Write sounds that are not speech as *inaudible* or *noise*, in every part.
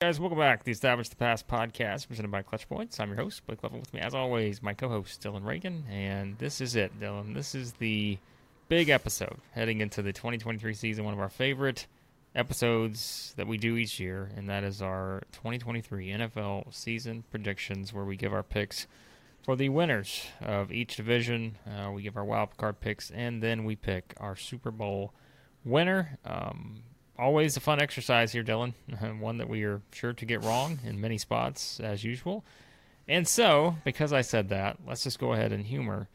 Guys, welcome back to the Establish the Pass podcast presented by Clutch Points. I'm your host, Blake Lovell. With me, as always, my co-host Dillon Reagan, and this is it, Dillon. This is the big episode heading into the 2023 season. One of our favorite episodes that we do each year, and that is our 2023 NFL season predictions, where we give our picks for the winners of each division. Uh, we give our wild card picks, and then we pick our Super Bowl winner. Um, always a fun exercise here, Dillon. *laughs* One that we are sure to get wrong in many spots, as usual. And so, because I said that, let's just go ahead and humor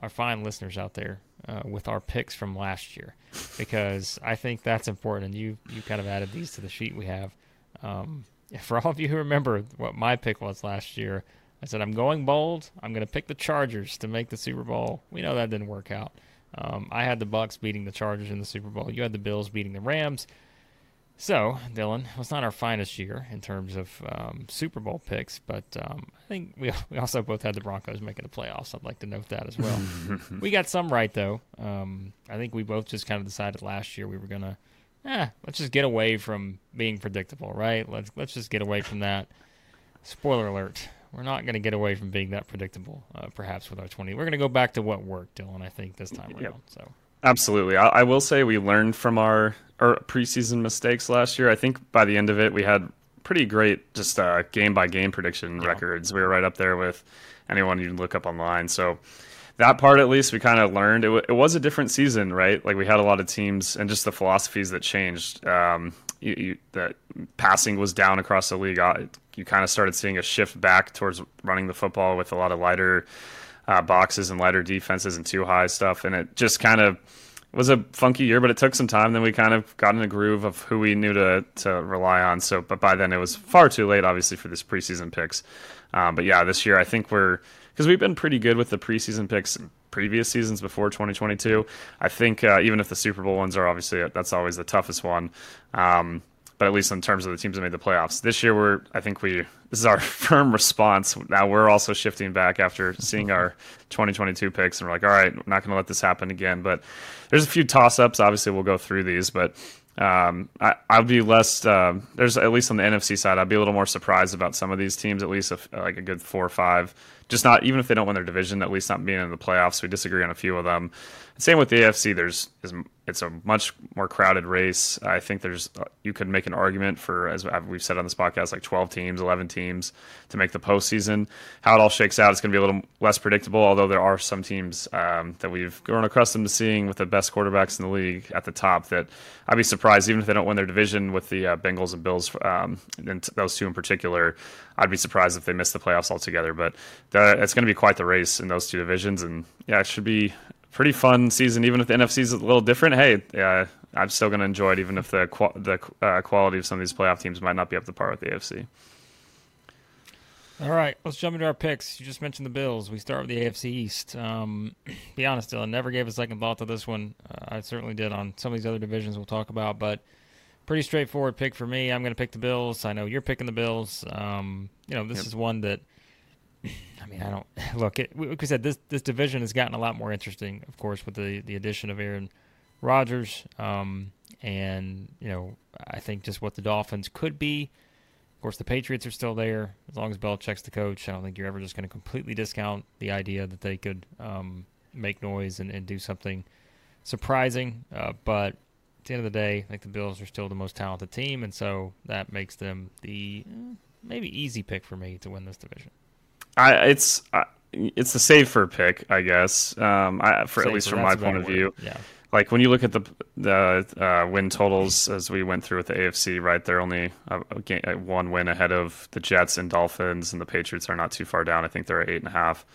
our fine listeners out there uh, with our picks from last year, because I think that's important. And you you kind of added these to the sheet we have. Um, *laughs* for all of you who remember what my pick was last year, I said, I'm going bold. I'm going to pick the Chargers to make the Super Bowl. We know that didn't work out. Um, I had the Bucks beating the Chargers in the Super Bowl. You had the Bills beating the Rams. So, Dillon, it was not our finest year in terms of um, Super Bowl picks, but um, I think we, *laughs* we also both had the Broncos making the playoffs. I'd like to note that as well. *laughs* we got some right, though. Um, I think we both just kind of decided last year we were going to, eh, let's just get away from being predictable, right? Let's, let's just get away from that. Spoiler alert we're not going to get away from being that predictable, uh, perhaps with our 20. We're going to go back to what worked, Dillon, I think, this time around. So Absolutely. I, I, will say we learned from our, our preseason mistakes last year. I think by the end of it, we had pretty great just uh, game by game prediction yeah. records. We were right up there with anyone you look up online. So that part, at least, we kind of learned. It, w- it was a different season, right? Like we had a lot of teams and just the philosophies that changed. Um, you, you, that passing was down across the league. You kind of started seeing a shift back towards running the football with a lot of lighter uh, boxes and lighter defenses and too high stuff, and it just kind of was a funky year. But it took some time. Then we kind of got in a groove of who we knew to to rely on. So, but by then it was far too late, obviously, for this preseason picks. Um, but yeah, this year I think we're because we've been pretty good with the preseason picks previous seasons before 2022. I think uh, even if the Super Bowl ones are obviously that's always the toughest one. Um, but at least in terms of the teams that made the playoffs this year, we're I think we this is our *laughs* firm response. Now we're also shifting back after seeing our *laughs* 2022 picks, and we're like, all right, we're not going to let this happen again. But there's a few toss ups. Obviously, we'll go through these, but um, I, I'll be less. Uh, there's at least on the NFC side, I'd be a little more surprised about some of these teams. At least if, like a good four or five just not even if they don't win their division, at least not being in the playoffs. We disagree on a few of them. Same with the AFC. There's it's a much more crowded race. I think there's you could make an argument for as we've said on this podcast, like 12 teams, 11 teams to make the postseason. How it all shakes out, it's going to be a little less predictable. Although there are some teams um, that we've grown accustomed to seeing with the best quarterbacks in the league at the top. That I'd be surprised even if they don't win their division with the uh, Bengals and Bills, um, and those two in particular. I'd be surprised if they miss the playoffs altogether. But the, it's going to be quite the race in those two divisions, and yeah, it should be pretty fun season. Even if the NFC is a little different, hey, yeah, I'm still going to enjoy it, even if the the uh, quality of some of these playoff teams might not be up to par with the AFC. All right, let's jump into our picks. You just mentioned the Bills. We start with the AFC East. Um, *clears throat* be honest, Dillon, never gave a second thought to this one. Uh, I certainly did on some of these other divisions we'll talk about, but pretty straightforward pick for me. I'm going to pick the Bills. I know you're picking the Bills. Um, you know, this yep. is one that I mean, I don't *laughs* look. It, like we said, this this division has gotten a lot more interesting, of course, with the the addition of Aaron Rodgers, um, and you know, I think just what the Dolphins could be. Of course, the Patriots are still there as long as Belichick's the coach. I don't think you're ever just going to completely discount the idea that they could um, make noise and, and do something surprising. Uh, but at the end of the day, I think the Bills are still the most talented team, and so that makes them the eh, maybe easy pick for me to win this division. I, it's uh, it's the safer pick, I guess. Um, I, for safer, at least from my point of view. Yeah. Like when you look at the the uh, win totals as we went through with the AFC, right? They're only a, a, one win ahead of the Jets and Dolphins, and the Patriots are not too far down. I think they're at eight and a half.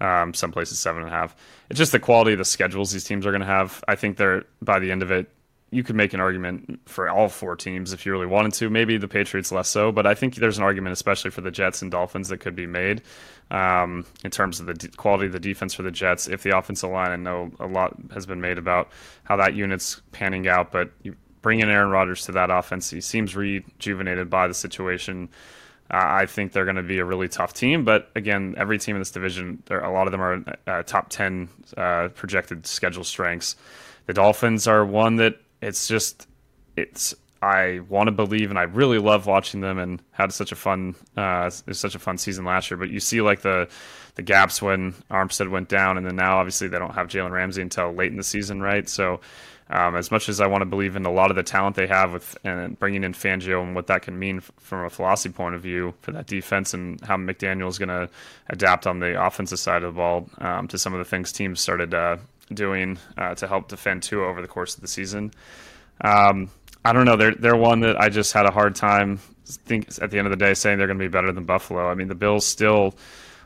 Um, some places seven and a half. It's just the quality of the schedules these teams are going to have. I think they're by the end of it, you could make an argument for all four teams if you really wanted to. Maybe the Patriots less so, but I think there's an argument, especially for the Jets and Dolphins, that could be made um, in terms of the de- quality of the defense for the Jets. If the offensive line, I know a lot has been made about how that unit's panning out, but you bring in Aaron Rodgers to that offense, he seems rejuvenated by the situation. Uh, I think they're going to be a really tough team, but again, every team in this division, a lot of them are uh, top ten uh, projected schedule strengths. The Dolphins are one that it's just it's I want to believe, and I really love watching them, and had such a fun, uh, such a fun season last year. But you see like the the gaps when Armstead went down, and then now obviously they don't have Jalen Ramsey until late in the season, right? So. Um, as much as I want to believe in a lot of the talent they have with and bringing in Fangio and what that can mean f- from a philosophy point of view for that defense and how McDaniel is going to adapt on the offensive side of the ball um, to some of the things teams started uh, doing uh, to help defend Tua over the course of the season. Um, I don't know. They're they're one that I just had a hard time think at the end of the day saying they're going to be better than Buffalo. I mean, the Bills still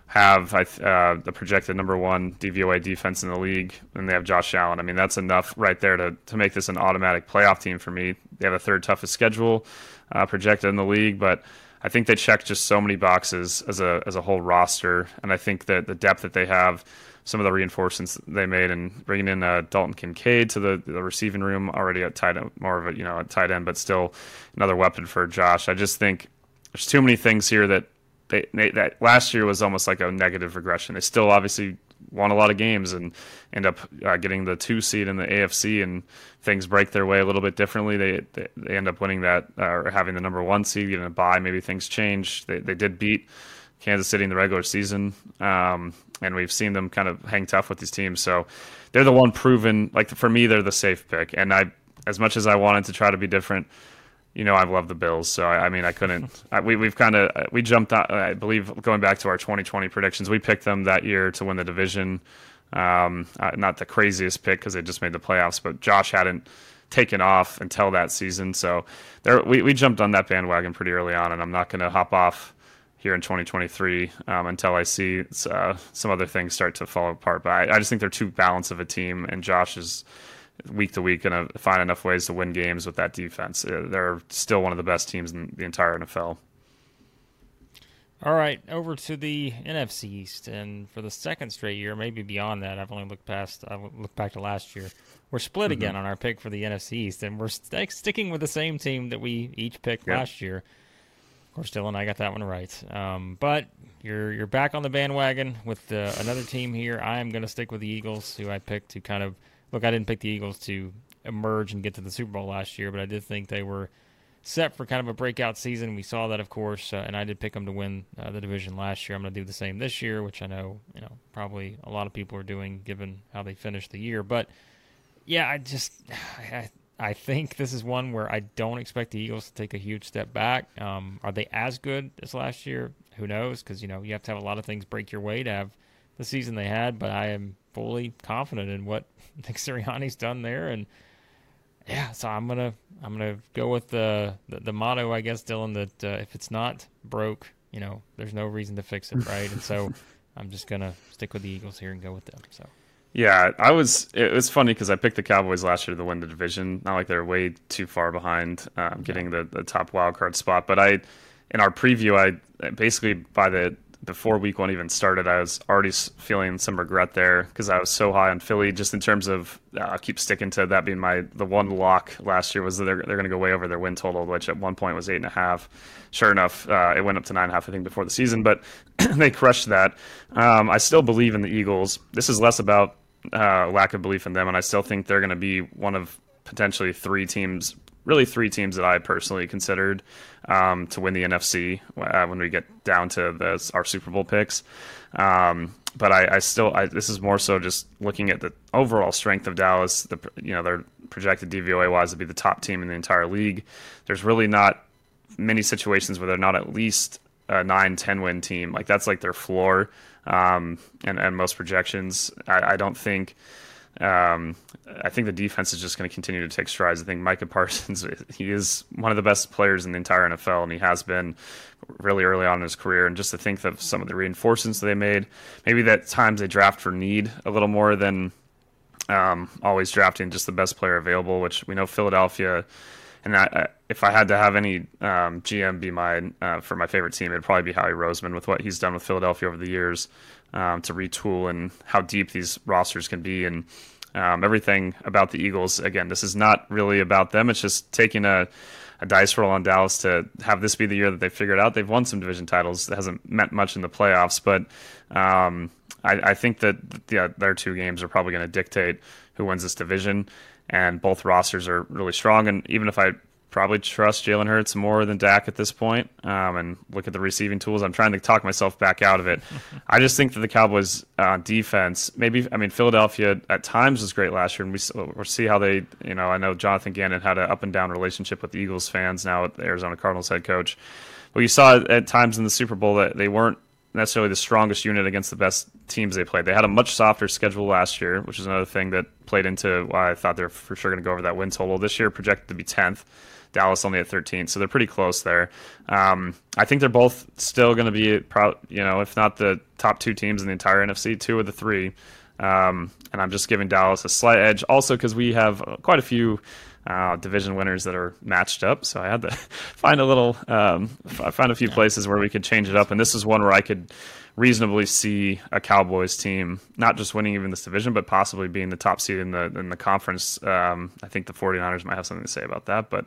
have uh, the projected number one DVOA defense in the league, and they have Josh Allen. I mean, that's enough right there to to make this an automatic playoff team for me. They have the third toughest schedule uh, projected in the league, but I think they check just so many boxes as a as a whole roster, and I think that the depth that they have some of the reinforcements they made and bringing in uh, Dalton Kincaid to the, the receiving room already at tight end, more of a you know a tight end, but still another weapon for Josh. I just think there's too many things here that they, they that last year was almost like a negative regression. They still obviously won a lot of games and end up uh, getting the two seed in the AFC and things break their way a little bit differently. They they, they end up winning that uh, or having the number one seed, getting a bye. Maybe things change. They they did beat Kansas City in the regular season. Um, and we've seen them kind of hang tough with these teams. So they're the one proven. Like for me, they're the safe pick. And I, as much as I wanted to try to be different, you know, I've loved the Bills. So I, I mean, I couldn't. *laughs* I, we we've kind of we jumped. Out, I believe going back to our 2020 predictions, we picked them that year to win the division. Um, uh, not the craziest pick because they just made the playoffs, but Josh hadn't taken off until that season. So there, we we jumped on that bandwagon pretty early on, and I'm not going to hop off here in 2023 um, until I see uh, some other things start to fall apart. But I, I, just think they're too balanced of a team, and Josh is week to week going to find enough ways to win games with that defense. Uh, they're still one of the best teams in the entire NFL. All right, over to the NFC East, and for the second straight year, maybe beyond that, I've only looked past. I looked back to last year. We're split mm-hmm. again on our pick for the NFC East, and we're st- sticking with the same team that we each picked yep. last year course, Dillon, I got that one right. Um, but you're you're back on the bandwagon with uh, another team here. I am going to stick with the Eagles, who I picked to kind of look. I didn't pick the Eagles to emerge and get to the Super Bowl last year, but I did think they were set for kind of a breakout season. We saw that, of course, uh, and I did pick them to win uh, the division last year. I'm going to do the same this year, which I know you know probably a lot of people are doing given how they finished the year. But yeah, I just *sighs* I, I think this is one where I don't expect the Eagles to take a huge step back. Um, are they as good as last year? Who knows? Because you know you have to have a lot of things break your way to have the season they had. But I am fully confident in what *laughs* Nick Sirianni's done there, and yeah, so I'm gonna I'm gonna go with the the, the motto, I guess, Dillon, that uh, if it's not broke, you know, there's no reason to fix it, right? and so *laughs* I'm just gonna stick with the Eagles here and go with them. So. Yeah, I was. It was funny because I picked the Cowboys last year to win the division. Not like they're way too far behind um, getting the, the top wild card spot, but I, in our preview, I basically by the before week one even started, I was already feeling some regret there because I was so high on Philly. Just in terms of, uh, I keep sticking to that being my the one lock last year was that they're they're going to go way over their win total, which at one point was eight and a half. Sure enough, uh, it went up to nine and a half I think before the season, but *clears throat* they crushed that. Um, I still believe in the Eagles. This is less about uh, lack of belief in them, and I still think they're going to be one of potentially three teams, really three teams that I personally considered um, to win the NFC uh, when we get down to the, our Super Bowl picks. Um, but I, I still, I, this is more so just looking at the overall strength of Dallas. The you know they're projected DVOA wise to be the top team in the entire league. There's really not many situations where they're not at least a 9 10 win team. Like that's like their floor um, and, and most projections. I, I don't think. Um, I think the defense is just going to continue to take strides. I think Micah *laughs* Parsons, he is one of the best players in the entire NFL, and he has been really early on in his career. And just to think of some of the reinforcements they made, maybe that times they draft for need a little more than Um, always drafting just the best player available, which we know Philadelphia. And I, if I had to have any um, GM be mine uh, for my favorite team, it'd probably be Howie Roseman with what he's done with Philadelphia over the years um, to retool and how deep these rosters can be and um, everything about the Eagles. Again, this is not really about them. It's just taking a a dice roll on Dallas to have this be the year that they figured out. They've won some division titles. It hasn't meant much in the playoffs, but um, I, I, think that yeah, their two games are probably going to dictate who wins this division. And both rosters are really strong. And even if I probably trust Jalen Hurts more than Dak at this point. Um, and look at the receiving tools. I'm trying to talk myself back out of it. *laughs* I just think that the Cowboys uh, defense, maybe I mean Philadelphia at times was great last year, and we we'll see how they. You know, I know Jonathan Gannon had an up and down relationship with the Eagles fans. Now at the Arizona Cardinals head coach. but you saw at times in the Super Bowl that they weren't necessarily the strongest unit against the best teams they played. They had a much softer schedule last year, which is another thing that played into why I thought they're for sure going to go over that win total. This year projected to be 10th. Dallas only at 13, so they're pretty close there. Um, I think they're both still going to be, pro- you know, if not the top two teams in the entire NFC, two of the three. Um, and I'm just giving Dallas a slight edge, also because we have quite a few uh, division winners that are matched up. So I had to *laughs* find a little, um, find a few places where we could change it up, and this is one where I could reasonably see a Cowboys team not just winning even this division, but possibly being the top seed in the in the conference. Um, I think the 49ers might have something to say about that, but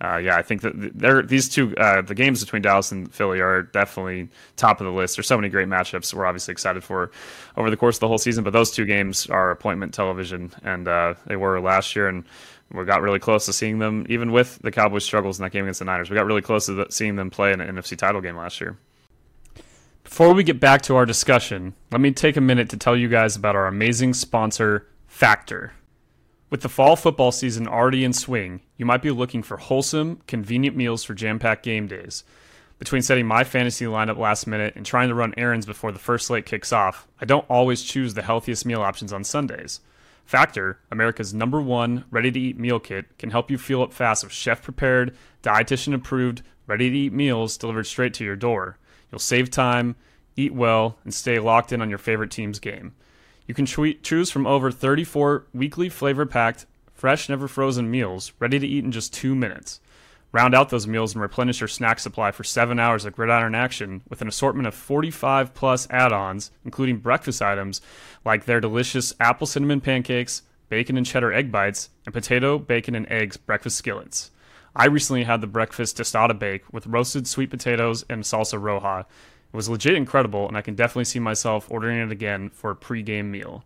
uh, yeah, I think that these two uh, the games between Dallas and Philly are definitely top of the list. There's so many great matchups we're obviously excited for over the course of the whole season, but those two games are appointment television, and uh, they were last year and. We got really close to seeing them, even with the Cowboys' struggles in that game against the Niners. We got really close to seeing them play in an NFC title game last year. Before we get back to our discussion, let me take a minute to tell you guys about our amazing sponsor, Factor. With the fall football season already in swing, you might be looking for wholesome, convenient meals for jam packed game days. Between setting my fantasy lineup last minute and trying to run errands before the first slate kicks off, I don't always choose the healthiest meal options on Sundays. Factor, America's number one ready to eat meal kit, can help you fuel up fast with chef prepared, dietitian approved, ready to eat meals delivered straight to your door. You'll save time, eat well, and stay locked in on your favorite team's game. You can choose from over 34 weekly flavor packed, fresh, never frozen meals ready to eat in just two minutes. Round out those meals and replenish your snack supply for seven hours of gridiron action with an assortment of 45 plus add ons, including breakfast items like their delicious apple cinnamon pancakes, bacon and cheddar egg bites, and potato, bacon, and eggs breakfast skillets. I recently had the breakfast tostada bake with roasted sweet potatoes and salsa roja. It was legit incredible, and I can definitely see myself ordering it again for a pregame meal.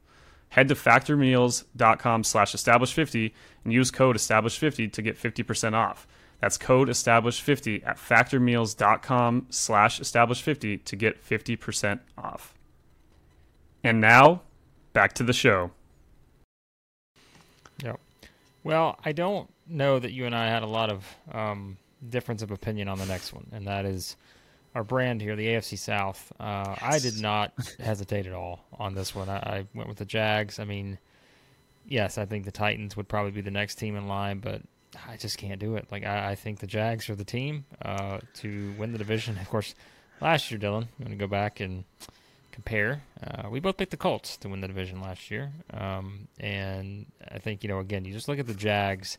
Head to factormeals.com slash establish50 and use code establish50 to get 50% off. That's code establish50 at factormeals.com slash establish50 to get 50% off. And now, back to the show. Yep. Well, I don't know that you and I had a lot of um, difference of opinion on the next one, and that is our brand here, the AFC South. Uh, yes. I did not hesitate at all on this one. I, I, went with the Jags. I mean, yes, I think the Titans would probably be the next team in line, but I just can't do it. Like I, I think the Jags are the team uh, to win the division. *laughs* Of course, last year, Dillon, I'm going to go back and compare. Uh, we both picked the Colts to win the division last year, um, and I think you know again, you just look at the Jags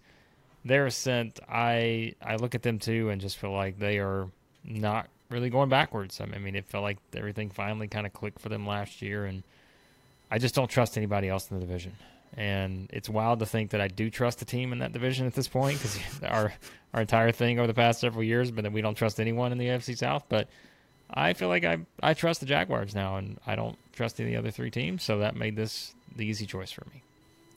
their ascent, I I look at them too and just feel like they are not really going backwards. I mean, it felt like everything finally kind of clicked for them last year, and I just don't trust anybody else in the division. And it's wild to think that I do trust a team in that division at this point because *laughs* our our entire thing over the past several years, but that we don't trust anyone in the AFC South. But I feel like I I trust the Jaguars now, and I don't trust any other three teams. So that made this the easy choice for me.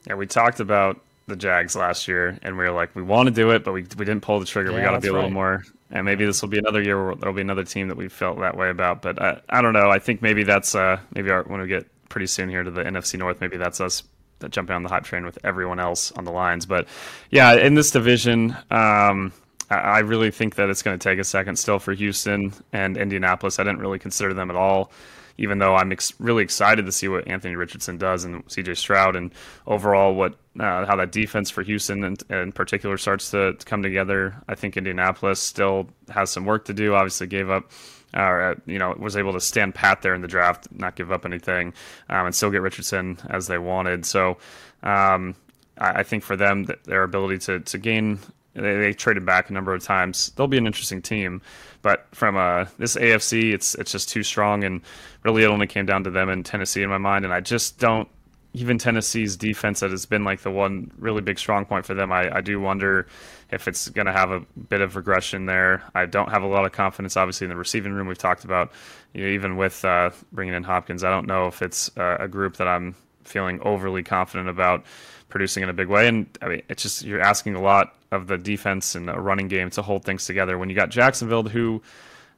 Yeah, we talked about the Jags last year, and we were like, we want to do it, but we we didn't pull the trigger. Yeah, we got to be a little right. more. And maybe this will be another year where there'll be another team that we felt that way about. But I, I don't know. I think maybe that's uh, maybe our, when we get pretty soon here to the NFC North, maybe that's us jumping on the hype train with everyone else on the Lions. But yeah, in this division, um, I really think that it's going to take a second still for Houston and Indianapolis. I didn't really consider them at all, even though I'm ex- really excited to see what Anthony Richardson does and CJ Stroud and overall what uh, how that defense for Houston in, in particular starts to, to, come together. I think Indianapolis still has some work to do. Obviously, gave up. Uh, you know, was able to stand pat there in the draft, not give up anything, um, and still get Richardson as they wanted. So, um, I, I think for them, their ability to to gain they, they, traded back a number of times. They'll be an interesting team, but from uh, this AFC, it's it's just too strong, and really it only came down to them and Tennessee in my mind. And I just don't even Tennessee's defense that has been like the one really big strong point for them. I, I do wonder if it's going to have a bit of regression there. I don't have a lot of confidence, obviously, in the receiving room. We've talked about, you know, even with uh, bringing in Hopkins, I don't know if it's uh, a group that I'm feeling overly confident about producing in a big way. And I mean, it's just you're asking a lot of the defense and a running game to hold things together. When you got Jacksonville, who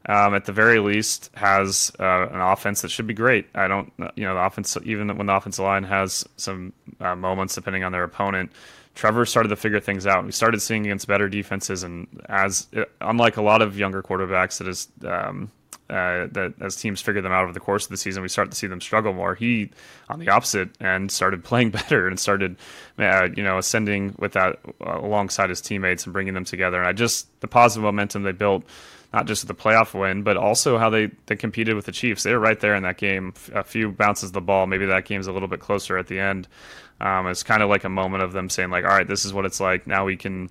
um, at the very least has uh, an offense that should be great. I don't, you know, the offense even when the offensive line has some uh, moments depending on their opponent. Trevor started to figure things out. We started seeing against better defenses, and as unlike a lot of younger quarterbacks that is um, uh, that as teams figure them out over the course of the season, we start to see them struggle more. He, on the opposite end, started *laughs* playing better and started, uh, you know, ascending with that uh, alongside his teammates and bringing them together. And I just the positive momentum they built, not just with the playoff win, but also how they they competed with the Chiefs. They were right there in that game. A few bounces of the ball, maybe that game's a little bit closer at the end. Um, it's kind of like a moment of them saying like, all right, this is what it's like. Now we can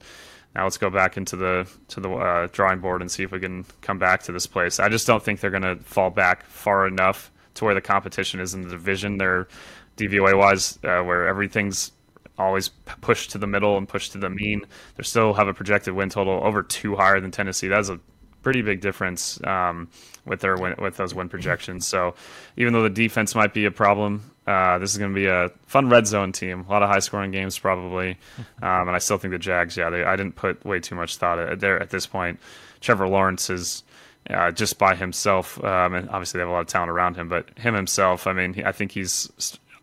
now let's go back into the to the uh, drawing board and see if we can come back to this place. I just don't think they're going to fall back far enough to where the competition is in the division. They're DVOA wise, uh, where everything's always pushed to the middle and pushed to the mean. They still have a projected win total over two higher than Tennessee. That's a pretty big difference um, with their win, with those win projections. So even though the defense might be a problem, uh, this is going to be a fun red zone team. A lot of high scoring games probably, *laughs* um, and I still think the Jags. Yeah, they, I didn't put way too much thought there at this point. Trevor Lawrence is. Uh, just by himself, um, and obviously they have a lot of talent around him, but him himself, I mean, he, I think he's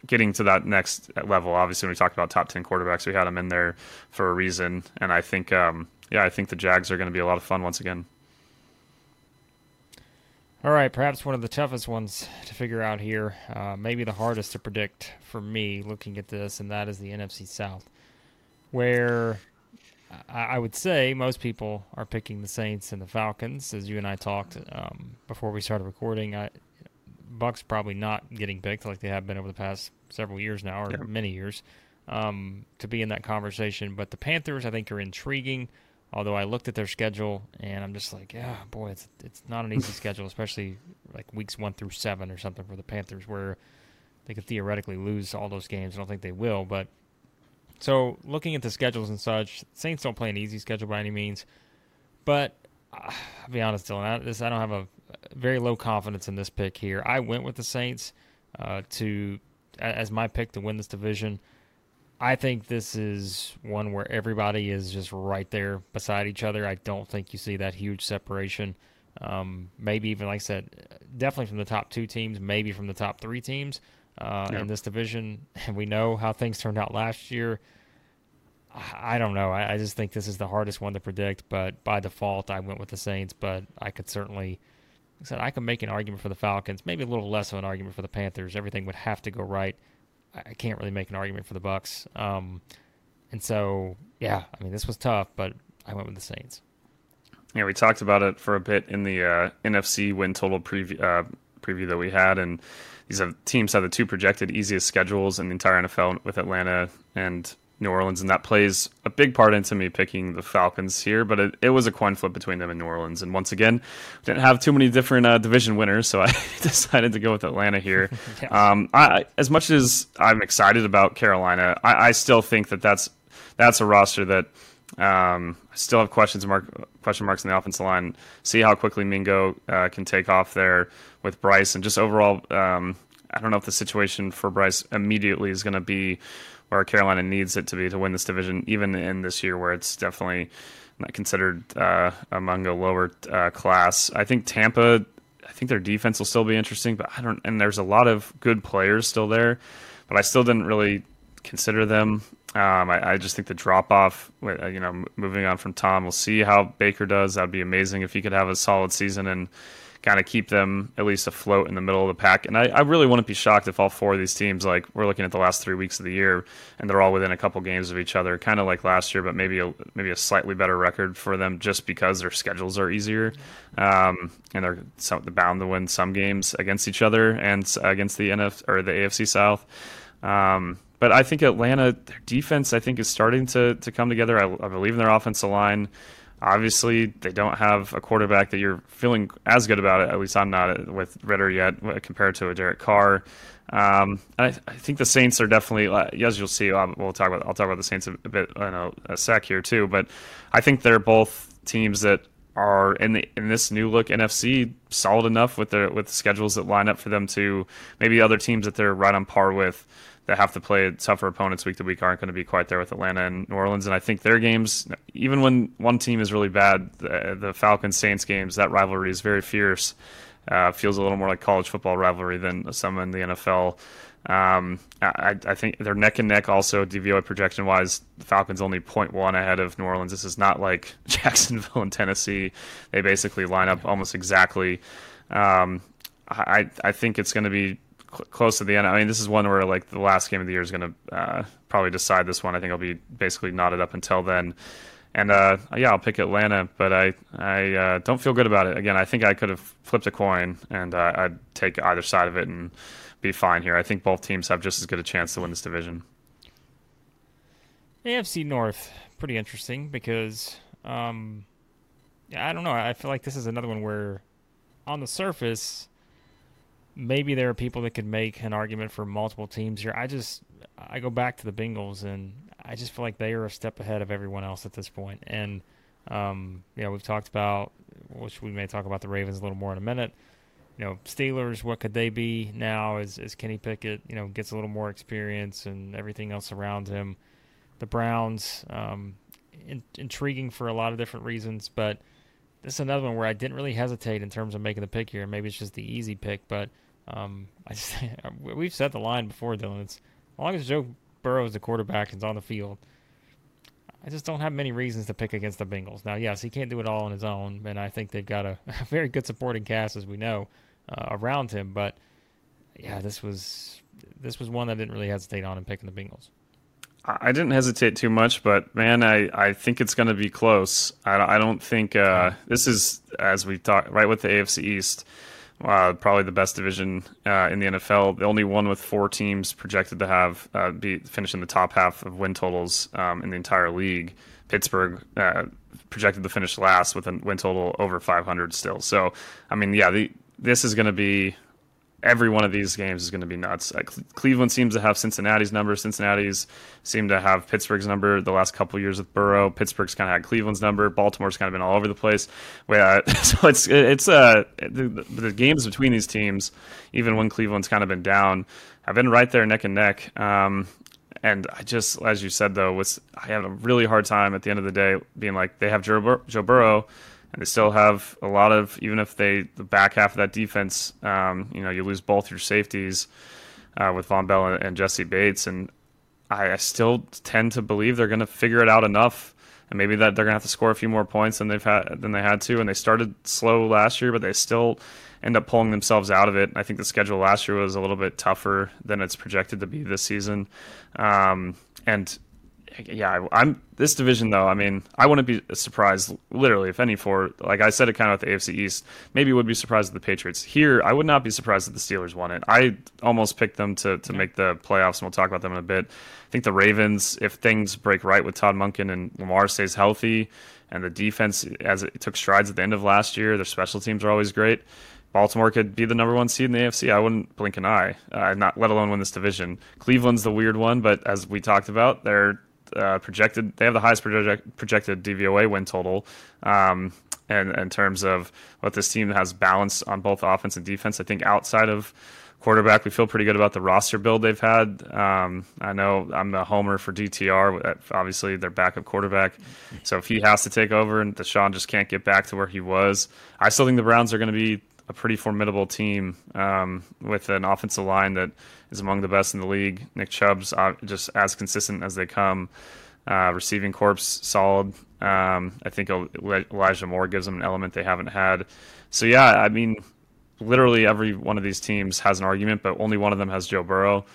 getting to that next level. Obviously, when we talked about top 10 quarterbacks, we had him in there for a reason. And I think, um, yeah, I think the Jags are going to be a lot of fun once again. All right, perhaps one of the toughest ones to figure out here, uh, maybe the hardest to predict for me looking at this, and that is the NFC South, where I would say most people are picking the Saints and the Falcons. As you and I talked um, before we started recording, I, Bucks probably not getting picked like they have been over the past several years now, or yeah. many years, um, to be in that conversation. But the Panthers, I think, are intriguing. Although I looked at their schedule and I'm just like, yeah, boy, it's it's not an easy *laughs* schedule, especially like weeks one through seven or something for the Panthers, where they could theoretically lose all those games. I don't think they will, but so looking at the schedules and such, Saints don't play an easy schedule by any means. But uh, I'll be honest, Dillon, I, this, I don't have a very low confidence in this pick here. I went with the Saints uh, to as my pick to win this division. I think this is one where everybody is just right there beside each other. I don't think you see that huge separation. Um, maybe even, like I said, definitely from the top two teams, maybe from the top three teams uh, in this division. *laughs* And we know how things turned out last year. I don't know. I, I, just think this is the hardest one to predict. But by default, I went with the Saints. But I could certainly, like I said, I could make an argument for the Falcons. Maybe a little less of an argument for the Panthers. Everything would have to go right. I can't really make an argument for the Bucks. Um, and so, yeah, I mean, this was tough, but I went with the Saints. Yeah, we talked about it for a bit in the uh, NFC win total preview uh, preview that we had, and these have, teams have the two projected easiest schedules in the entire NFL with Atlanta and New Orleans, and that plays a big part into me picking the Falcons here. But it, it was a coin flip between them and New Orleans, and once again, didn't have too many different uh, division winners, so *laughs* I decided to go with Atlanta here. *laughs* yes. um, I, as much as I'm excited about Carolina, I, I, still think that that's that's a roster that um, I still have questions mark question marks in the offensive line. See how quickly Mingo uh, can take off there with Bryce, and just overall. Um, I don't know if the situation for Bryce immediately is going to be where Carolina needs it to be to win this division, even in this year where it's definitely not considered uh, among a lower uh, class. I think Tampa, I think their defense will still be interesting, but I don't. And there's a lot of good players still there, but I still didn't really consider them Um, I, I, just think the drop off, uh, you know, moving on from Tom, we'll see how Baker does. That'd be amazing if he could have a solid season and kind of keep them at least afloat in the middle of the pack. And I, I, really wouldn't be shocked if all four of these teams, like we're looking at the last three weeks of the year, and they're all within a couple games of each other, kind of like last year, but maybe a, maybe a slightly better record for them just because their schedules are easier, um, and they're some, bound to win some games against each other and against the NF or the AFC South. Um, but I think Atlanta, their defense, I think is starting to to come together. I, I believe in their offensive line. Obviously, they don't have a quarterback that you're feeling as good about it. At least I'm not with Ridder yet, compared to a Derek Carr. Um, I, I, think the Saints are definitely, uh, as you'll see, uh, we'll talk about. I'll talk about the Saints a, bit in a, a, sec here too. But I think they're both teams that are in the in this new look NFC solid enough with their with the schedules that line up for them to maybe other teams that they're right on par with that have to play tougher opponents week to week aren't going to be quite there with Atlanta and New Orleans. And I think their games, even when one team is really bad, the, the Falcons Saints games, that rivalry is very fierce. Uh, feels a little more like college football rivalry than some in the NFL. Um, I, I, think they're neck and neck also DVOA projection wise. The Falcons only 0.1 ahead of New Orleans. This is not like *laughs* Jacksonville and Tennessee. They basically line up almost exactly. Um, I, I think it's going to be cl- close to the end. I mean, this is one where like the last game of the year is going to uh, probably decide this one. I think I'll be basically knotted up until then. And uh, yeah, I'll pick Atlanta, but I I uh, don't feel good about it. Again, I think I could have flipped a coin, and uh, I'd take either side of it and be fine here. I think both teams have just as good a chance to win this division. AFC North, pretty interesting because um, I don't know. I feel like this is another one where, on the surface, maybe there are people that could make an argument for multiple teams here. I just I go back to the Bengals and I just feel like they are a step ahead of everyone else at this point. And um, you know, we've talked about which we may talk about the Ravens a little more in a minute. You know, Steelers, what could they be now as as Kenny Pickett, you know, gets a little more experience and everything else around him. The Browns, um, in, intriguing for a lot of different reasons, but this is another one where I didn't really hesitate in terms of making the pick here. Maybe it's just the easy pick, but um, *laughs* I just, we've set the line before, Dillon. It's as long as Joe Burrow is the quarterback and is on the field. I just don't have many reasons to pick against the Bengals. Now, yes, he can't do it all on his own, and I think they've got a, *laughs* a very good supporting cast, as we know, uh, around him. But yeah, this was this was one that I didn't really hesitate on in picking the Bengals. I didn't hesitate too much, but man, I, I think it's going to be close. I, I don't think uh, this is as we talked right with the AFC East uh, probably the best division uh, in the NFL. The only one with four teams projected to have uh, be finish in the top half of win totals um, in the entire league. Pittsburgh uh, projected to finish last with a win total over 500 still. So, I mean, yeah, the, this is going to be every one of these games is going to be nuts. Uh, Cleveland seems to have Cincinnati's number. Cincinnati's seem to have Pittsburgh's number the last couple years with Burrow. Pittsburgh's kind of had Cleveland's number. Baltimore's kind of been all over the place. Uh, *laughs* so it's it's uh the, the, games between these teams, even when Cleveland's kind of been down, have been right there neck and neck. Um, and I just, as you said though, was I had a really hard time at the end of the day being like they have Joe, Bur- Joe Burrow and they still have a lot of even if they the back half of that defense, um, you know, you lose both your safeties uh, with Vonn Bell and, and, Jessie Bates, and I, I still tend to believe they're going to figure it out enough, and maybe that they're going to have to score a few more points than they've had than they had to, and they started slow last year, but they still end up pulling themselves out of it. I think the schedule last year was a little bit tougher than it's projected to be this season, um, and yeah, I'm this division though. I mean, I wouldn't be surprised literally if any four. Like I said, it kind of with the AFC East. Maybe would be surprised at the Patriots. Here, I would not be surprised if the Steelers won it. I almost picked them to to make the playoffs, and we'll talk about them in a bit. I think the Ravens, if things break right with Todd Monken and Lamar stays healthy, and the defense as it took strides at the end of last year, their special teams are always great. Baltimore could be the number one seed in the AFC. I wouldn't blink an eye, uh, not let alone win this division. Cleveland's the weird one, but as we talked about, they're uh, projected. They have the highest project, projected DVOA win total. Um, and in terms of what this team has balanced on both offense and defense, I think outside of quarterback, we feel pretty good about the roster build they've had. Um, I know I'm a homer for DTR. Obviously, their backup quarterback. So if he has to take over and Deshaun just can't get back to where he was, I still think the Browns are going to be a pretty formidable team um, with an offensive line that is among the best in the league. Nick Chubb's uh, just as consistent as they come. Uh, receiving corps solid. Um, I think Elijah Moore gives them an element they haven't had. So yeah, I mean, literally every one of these teams has an argument, but only one of them has Joe Burrow,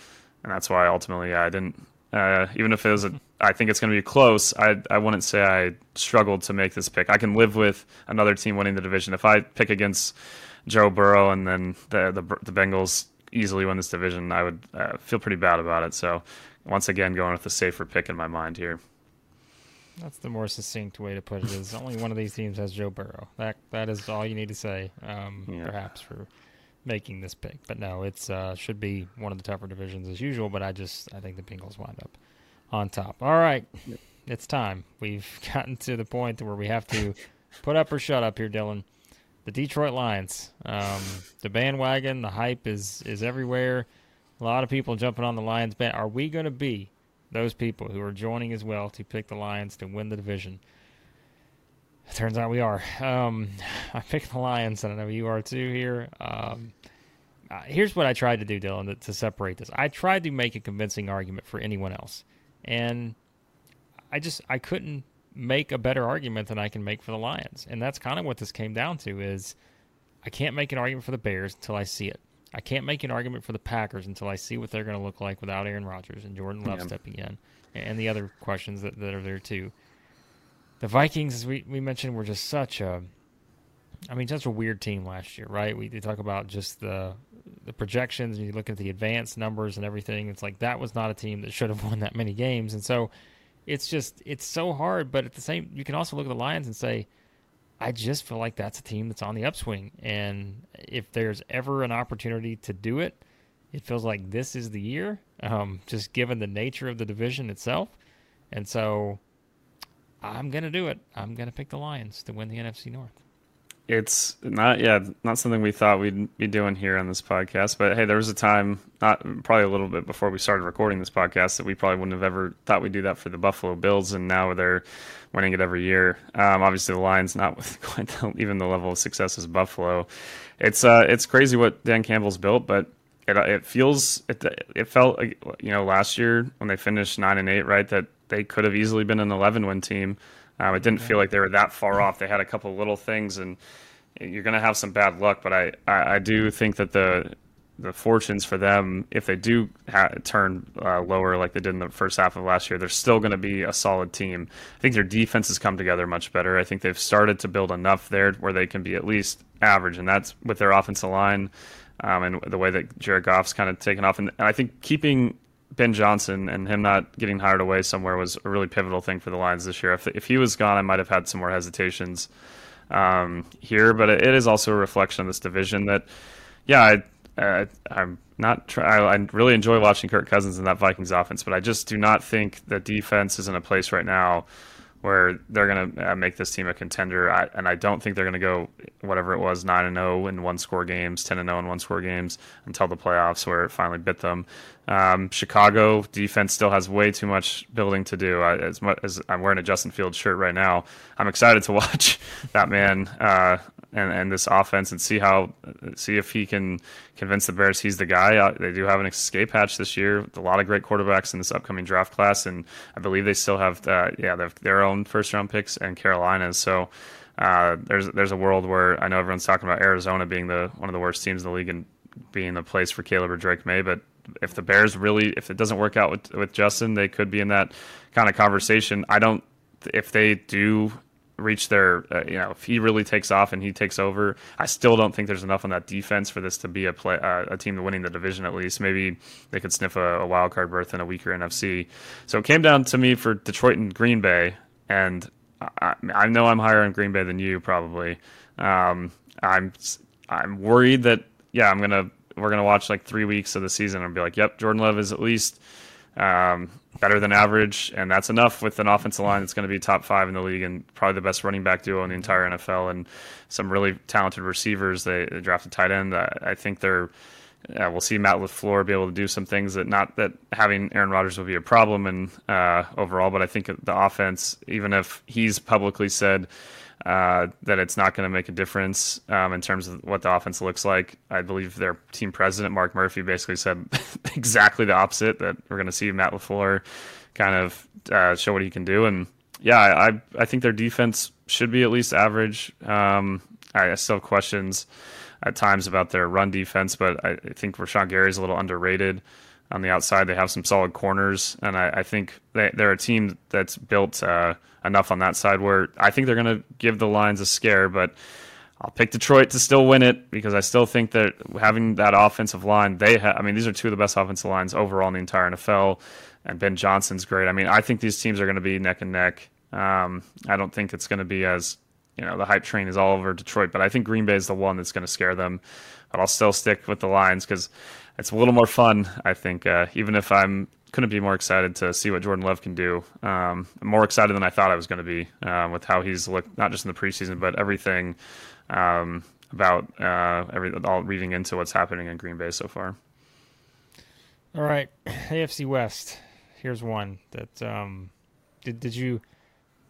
and that's why ultimately yeah, I didn't. Uh, even if it was a, I think it's going to be close. I I wouldn't say I struggled to make this pick. I can live with another team winning the division. If I pick against Joe Burrow and then the the, the Bengals easily win this division, I would uh, feel pretty bad about it. So once again, going with the safer pick in my mind here. That's the more succinct way to put it. Is only one of these teams has Joe Burrow. That that is all you need to say, um, yeah. perhaps for making this pick. But no, it's uh, should be one of the tougher divisions as usual. But I just I think the Bengals wind up on top. All right, it's time. We've *laughs* gotten to the point where we have to put up or shut up here, Dillon. The Detroit Lions. Um, the bandwagon, the hype is is everywhere. A lot of people jumping on the Lions band. Are we going to be those people who are joining as well to pick the Lions to win the division. It turns out we are. Um, *laughs* I picked the Lions, and I know you are too here. Um, uh, here's what I tried to do, Dillon, to, to, separate this. I tried to make a convincing argument for anyone else, and I just I couldn't make a better argument than I can make for the Lions, and that's kind of what this came down to. Is I can't make an argument for the Bears until I see it. I can't make an argument for the Packers until I see what they're going to look like without Aaron Rodgers and Jordan Love yeah. stepping in, and the other questions that, that are there too. The Vikings, as we, we mentioned, were just such a, I mean, such a weird team last year, right? We talk about just the the projections, and you look at the advanced numbers and everything. It's like that was not a team that should have won that many games, and so it's just it's so hard. But at the same, you can also look at the Lions and say I just feel like that's a team that's on the upswing. And if there's ever an opportunity to do it, it feels like this is the year, um, just given the nature of the division itself. And so I'm to do it. I'm to pick the Lions to win the NFC North. It's not, yeah, not something we thought we'd be doing here on this podcast. But hey, there was a time, not probably a little bit before we started recording this podcast, that we probably wouldn't have ever thought we'd do that for the Buffalo Bills. And now they're winning it every year. Um, obviously, the Lions not *laughs* with quite the, even the level of success as Buffalo. It's uh, it's crazy what Dan Campbell's built, but it it feels it it felt like you know last year when they finished nine and eight, right? That they could have easily been an eleven win team. Um, it didn't feel like they were that far off. They had a couple little things, and you're going to have some bad luck. But I, I, I do think that the the fortunes for them if they do ha- turn uh, lower like they did in the first half of last year they're still going to be a solid team i think their defense has come together much better i think they've started to build enough there where they can be at least average and that's with their offensive line um, and the way that jared goff's kind of taken off and, and i think keeping ben johnson and him not getting hired away somewhere was a really pivotal thing for the lions this year if, if he was gone i might have had some more hesitations um, here but it is also a reflection of this division that yeah, I, uh, I'm not. Try, I, I really enjoy watching Kirk Cousins in that Vikings offense, but I just do not think the defense is in a place right now where they're going to uh, make this team a contender. I, and I don't think they're going to go whatever it was nine and zero oh in one score games, ten and zero oh in one score games until the playoffs, where it finally bit them. Um, Chicago defense still has way too much building to do. I, as much as I'm wearing a Justin Fields shirt right now, I'm excited to *laughs* watch that man uh, and, and this offense and see how see if he can convince the Bears he's the guy. Uh, they do have an escape hatch this year with a lot of great quarterbacks in this upcoming draft class, and I believe they still have uh, yeah their own first round picks and Carolina's. So uh, there's there's a world where I know everyone's talking about Arizona being the one of the worst teams in the league and being the place for Caleb or Drake Maye, but if the Bears really if it doesn't work out with with Justin, they could be in that kind of conversation. I don't if they do reach their, uh, you know, if he really takes off and he takes over, I still don't think there's enough on that defense for this to be a play, uh, a team winning the division at least. Maybe they could sniff a, a wild card berth in a weaker NFC. So it came down to me for Detroit and Green Bay, and I, I know I'm higher on Green Bay than you probably. Um, I'm I'm worried that yeah, I'm gonna we're gonna watch like three weeks of the season and be like, yep, Jordan Love is at least um, better than average, and that's enough with an offensive line that's going to be top five in the league and probably the best running back duo in the entire NFL, and some really talented receivers. They, they drafted tight end. I, I think they're. Uh, we'll see Matt LaFleur be able to do some things that not that having Aaron Rodgers will be a problem and uh, overall, but I think the offense, even if he's publicly said uh, that it's not going to make a difference um, in terms of what the offense looks like. I believe their team president Mark Murphy basically said *laughs* exactly the opposite that we're going to see Matt LaFleur kind of uh, show what he can do. And yeah, I I think their defense should be at least average. Um, I still have questions at times about their run defense, but I, think Rashan Gary is a little underrated on the outside. They have some solid corners, and I, I think they, are a team that's built uh, enough on that side where I think they're going to give the Lions a scare. But I'll pick Detroit to still win it because I still think that having that offensive line, they have. I mean, these are two of the best offensive lines overall in the entire NFL, and Ben Johnson's great. I mean, I think these teams are going to be neck and neck. Um, I don't think it's going to be as you know the hype train is all over Detroit, but I think Green Bay is the one that's going to scare them. But I'll still stick with the Lions because it's a little more fun. I think, uh, even if I'm couldn't be more excited to see what Jordan Love can do. Um, I'm more excited than I thought I was going to be uh, with how he's looked, not just in the preseason, but everything um, about uh, every all reading into what's happening in Green Bay so far. All right, *clears throat* AFC West. Here's one that um, did did you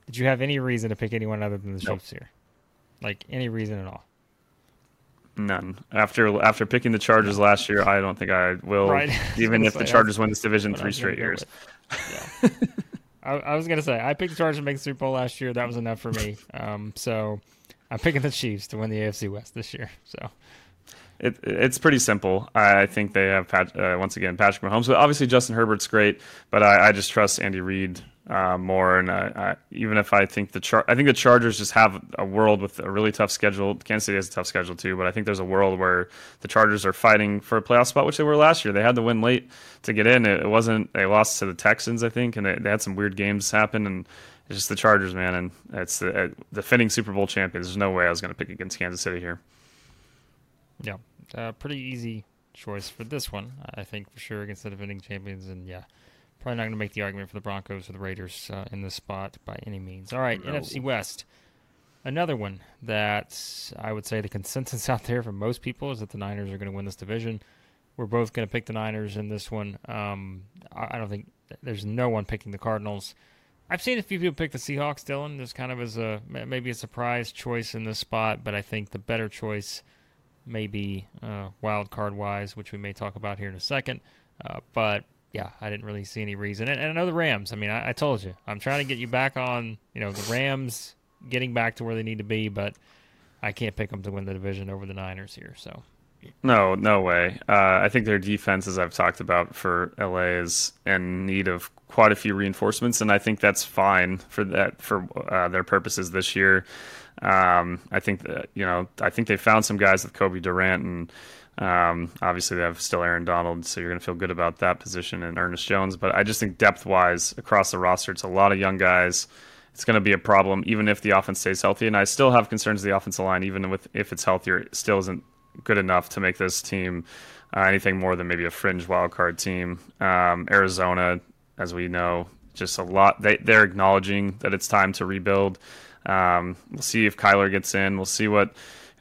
did you have any reason to pick anyone other than the nope. Chiefs here? Like any reason at all? None. After after picking the Chargers last year, I don't think I will. Right. *laughs* Even if the Chargers win this division three straight years. Yeah. I, I, was gonna say I picked the Chargers to make the Super Bowl last year. That was enough for me. *laughs* Um, so I'm picking the Chiefs to win the AFC West this year. So it, it's pretty simple. I think they have Pat, uh, once again Patrick Mahomes. But obviously Justin Herbert's great, but I, I just trust Andy Reid uh, more. And I, I, even if I think the Char- I think the Chargers just have a world with a really tough schedule. Kansas City has a tough schedule too, but I think there's a world where the Chargers are fighting for a playoff spot, which they were last year. They had to win late to get in. It, it wasn't. They lost to the Texans, I think, and they, they, had some weird games happen. And it's just the Chargers, man, and it's the uh, defending Super Bowl champions. There's no way I was going to pick against Kansas City here. Yeah, uh, pretty easy choice for this one. I think for sure against the defending champions, and yeah Probably not going to make the argument for the Broncos or the Raiders uh, in this spot by any means. All right, no. NFC West. Another one that I would say the consensus *laughs* out there for most people is that the Niners are going to win this division. We're both going to pick the Niners in this one. Um, I don't think there's no one picking the Cardinals. I've seen a few people pick the Seahawks, Dylan. This kind of is a maybe a surprise choice in this spot, but I think the better choice may be uh, wild card wise, which we may talk about here in a second. Uh, but yeah, I didn't really see any reason. And, and I know the Rams. I mean, I, I, told you, I'm trying to get you back on, you know, the Rams getting back to where they need to be, but I can't pick them to win the division over the Niners here. So. No, no way. Uh, I think their defense, as I've talked about for LA, is in need of quite a few reinforcements, and I think that's fine for that for uh, their purposes this year. Um, I think that you know, I think they found some guys with Cobie Durant and um, obviously, they have still Aaron Donald, so you're going to feel good about that position and Ernest Jones. But I just think depth wise across the roster, it's a lot of young guys. It's going to be a problem, even if the offense stays healthy. And I still have concerns the offensive line, even with if it's healthier, it still isn't good enough to make this team uh, anything more than maybe a fringe wild card team. Um, Arizona, as we know, just a lot. They they're acknowledging that it's time to rebuild. Um, we'll see if Kyler gets in. We'll see what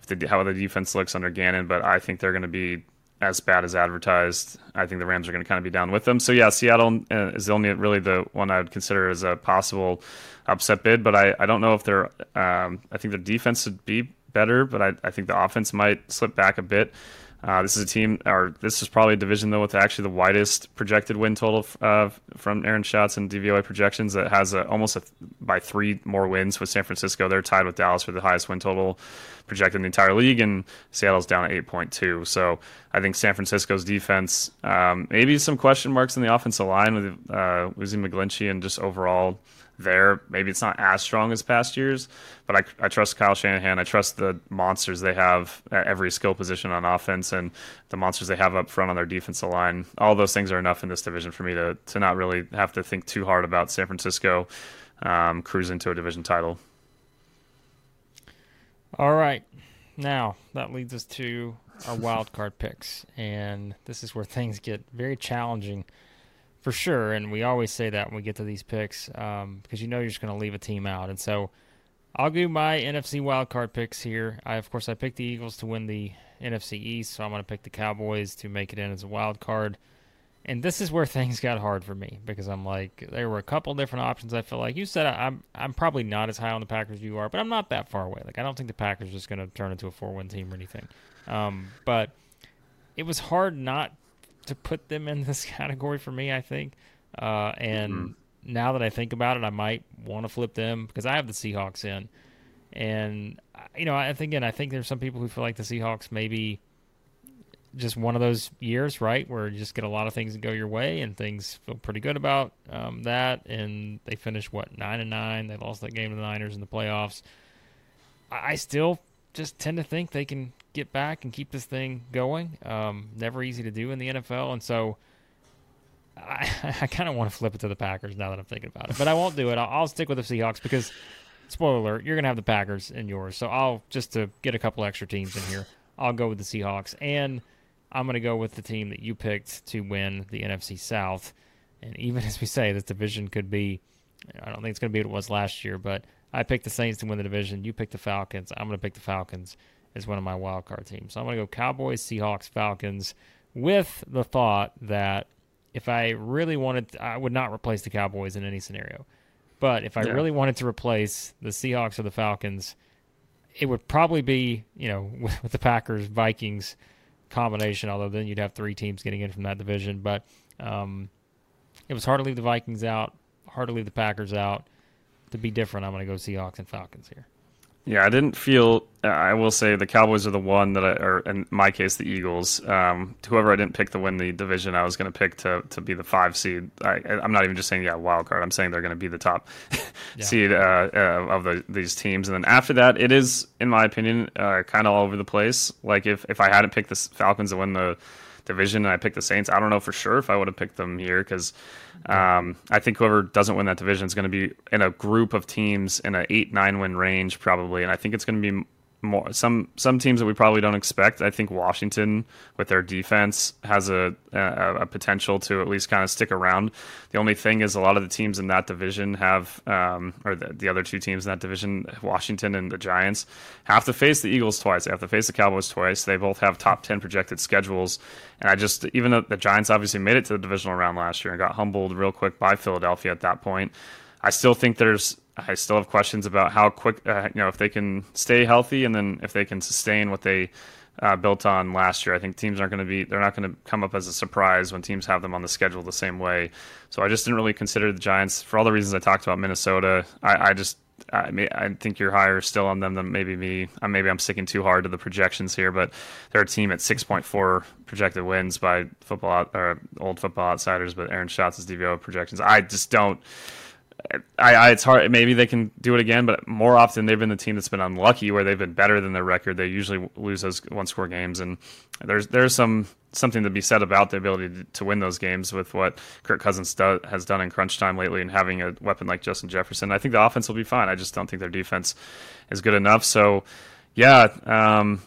the, how the defense looks under Gannon, but I think they're going to be as bad as advertised. I think the Rams are going to kind of be down with them. So yeah, Seattle uh, is the only really the one I would consider as a possible upset bid, but I, I don't know if they're. Um, I think their defense would be better, but I, I think the offense might slip back a bit. Uh, this is a team, or this is probably a division though with actually the widest projected win total uh, from Aaron Schatz and DVOA projections. That has a, almost a, by three more wins with San Francisco. They're tied with Dallas for the highest win total projected in the entire league, and Seattle's down at 8.2. So I think San Francisco's defense, um, maybe some question marks in the offensive line with uh, Uzi McGlinchey and just overall there. Maybe it's not as strong as past years, but I, I trust Kyle Shanahan. I trust the monsters they have at every skill position on offense and the monsters they have up front on their defensive line. All those things are enough in this division for me to, to not really have to think too hard about San Francisco um, cruising to a division title. All right. Now, that leads us to our wild card picks. And this is where things get very challenging for sure. And we always say that when we get to these picks um, because you know you're just going to leave a team out. And so I'll do my NFC wildcard picks here. I of course I picked the Eagles to win the NFC East, so I'm going to pick the Cowboys to make it in as a wild card. and this is where *laughs* things got hard for me because I'm like, there were a couple different options. I feel like you said I'm I'm probably not as high on the Packers as you are, but I'm not that far away. Like I don't think the Packers are just going to turn into a four-win team or anything. Um, but it was hard not to put them in this *laughs* category for me. I think, uh, and mm-hmm. now that I think about it, I might want to flip them because I have the Seahawks in, and you know, I think again, I think there's some people who feel like the Seahawks maybe just one of those years, right, where you just get a lot of things that go your way, and things feel pretty good about um, that. And they finish what nine and nine. They lost that game to the Niners in the playoffs. I still just tend to think they can get back and keep this thing going. Um, never easy to do in the NFL, and so I, *laughs* I kind of want to flip it to the Packers now that I'm thinking about it. But I won't do it. I'll, I'll stick with the Seahawks because, spoiler alert, you're to have the Packers in yours. So I'll just to get a couple extra teams in here. I'll go with the Seahawks and I'm to go with the team that you picked to win the NFC South. And even *laughs* as we say, this division could be, I don't think it's going to be what it was last year, but I picked the Saints to win the division. You picked the Falcons. I'm going to pick the Falcons as one of my wild card teams. So I'm going to go Cowboys, Seahawks, Falcons with the thought that if I really wanted, to, I would not replace the Cowboys in any scenario. But if I yeah. really wanted to replace the Seahawks or the Falcons, it would probably be, you know, *laughs* with, with the Packers, Vikings, combination, although then you'd have three teams getting in from that division. But um, it was hard to leave the Vikings out, hard to leave the Packers out. To be different, I'm going to go Seahawks and Falcons here. Yeah, I didn't feel. I will say the Cowboys are the one that I, or in my case, the Eagles. Um, whoever I didn't pick to win the division, I was going to pick to to be the five seed. I, am not even just saying yeah wild card. I'm saying they're going to be the top *laughs* yeah. seed uh, uh, of the, these teams. And then after that, it is, in my opinion, uh, kind of all over the place. Like if if I hadn't picked the Falcons to win the division and I picked the Saints, I don't know for sure if I would have picked them here because um, I think whoever doesn't win that division is going to be in a group of teams in an eight nine win range probably, and I think it's going to be more some some teams that we probably don't expect. I think Washington with their defense has a, a, a potential to at least kind of stick around. The only thing is a lot of the teams in that division have, um, or the, the other two teams in that division, Washington and the Giants, have to face the Eagles twice. They have to face the Cowboys twice. They both have top ten projected schedules, and I just even though the Giants obviously made it to the divisional round last year and got humbled real quick by Philadelphia at that point. I still think there's I still have questions about how quick, uh, you know, if they can stay healthy and then if they can sustain what they uh, built on last year. I think teams aren't going to be, they're not going to come up as a surprise when teams have them on the schedule the same way. So I just didn't really consider the Giants for all the reasons I talked about Minnesota. I, I just, I, I think you're higher still on them than maybe me. Uh, maybe I'm sticking too hard to the projections here, but they're a team at 6.4 projected wins by football or old football outsiders, but Aaron Schatz' DVOA projections. I just don't. I, I, it's hard. Maybe they can do it again, but more often they've been the team that's been unlucky, where they've been better than their record. They usually lose those one-score games, and there's there's some something to be said about the ability to, to win those games with what Kirk Cousins do, has done in crunch time lately, and having a weapon like Justin Jefferson. I think the offense will be fine. I just don't think their defense is good enough. So yeah, um,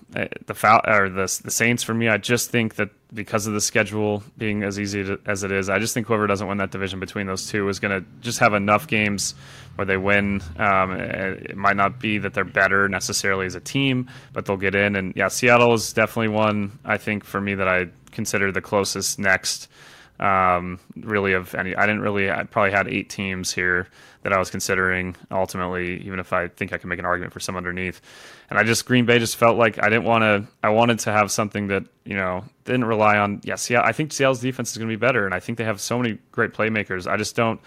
the foul or the the Saints for me, I just think that because of the schedule being as easy to, as it is, I just think whoever doesn't win that division between those two is going to just have enough games where they win. Um, eh, it might not be that they're better necessarily as a team, but they'll get in. And yeah, Seattle is definitely one I think for me that I consider the closest next. Um, really, of any, I didn't really. I probably had eight teams here that I was considering ultimately, even if I think I can make an argument for some underneath. And I just Green Bay just felt like I didn't want to. I wanted to have something that you know didn't rely on. Yes, yeah, I think Seattle's defense is going to be better, and I think they have so many great playmakers. I just don't.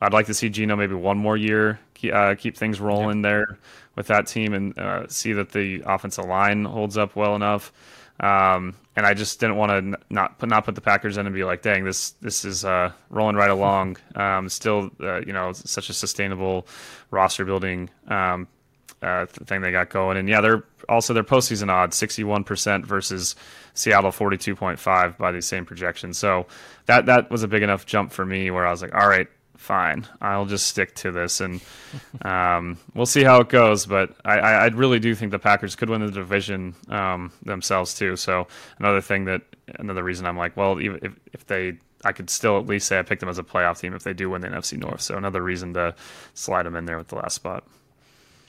I'd like to see Geno maybe one more year keep, uh, keep things rolling there with that team and uh, see that the offensive line holds up well enough. Um, and I just didn't want to not put not put the Packers in and be like, dang, this this is uh, rolling right *laughs* along. Um, still, uh, you know, such a sustainable roster building um, uh, thing they got going. And yeah, they're also their postseason odds sixty one percent versus Seattle forty two point five by these same projections. So that that was a big enough jump for me where I was like, all right, fine, I'll just stick to this, and *laughs* um, we'll see how it goes. But I, I, really do think the Packers could win the division um, themselves too. So another thing that another reason I'm like, well, even if if they, I could still at least say I picked them as a playoff team if they do win the NFC North. So another reason to slide them in there with the last spot.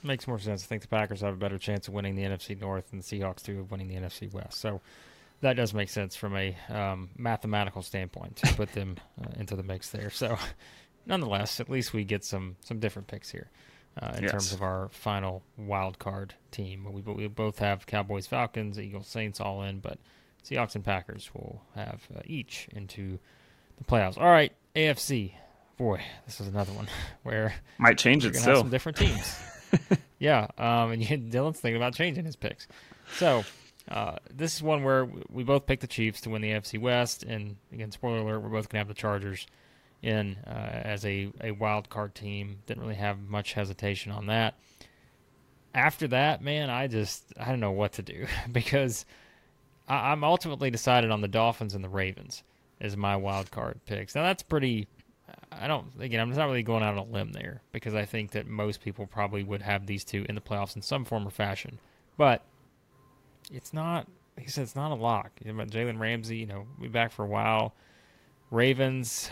Makes more sense. I think the Packers have a better chance of winning the NFC North and the Seahawks too of winning the NFC West. So that does make sense from a um, mathematical standpoint to put them *laughs* uh, into the mix there. So, nonetheless, at least we get some some different picks here uh, in Yes. terms of our final wild card team. We, we both have Cowboys, Falcons, Eagles, Saints all in, but Seahawks and Packers will have uh, each into the playoffs. All right, AFC. Boy, this is another one *laughs* where Might change it still. some different teams. *laughs* *laughs* yeah, um, and *laughs* Dylan's thinking about changing his picks. So uh, this is one where we both picked the Chiefs to win the AFC West, and again, spoiler alert, we're both gonna have the Chargers in uh, as a a wild card team. Didn't really have much hesitation on that. After that, man, I just I don't know what to do *laughs* because I, I'm ultimately decided on the Dolphins and the Ravens as my wild card picks. Now that's pretty. I don't again. I'm not really going out on a limb there because I think that most people probably would have these two in the playoffs in some form or fashion. But it's not. He said, it's not a lock. You know, Jalen Ramsey, you know, be back for a while. Ravens,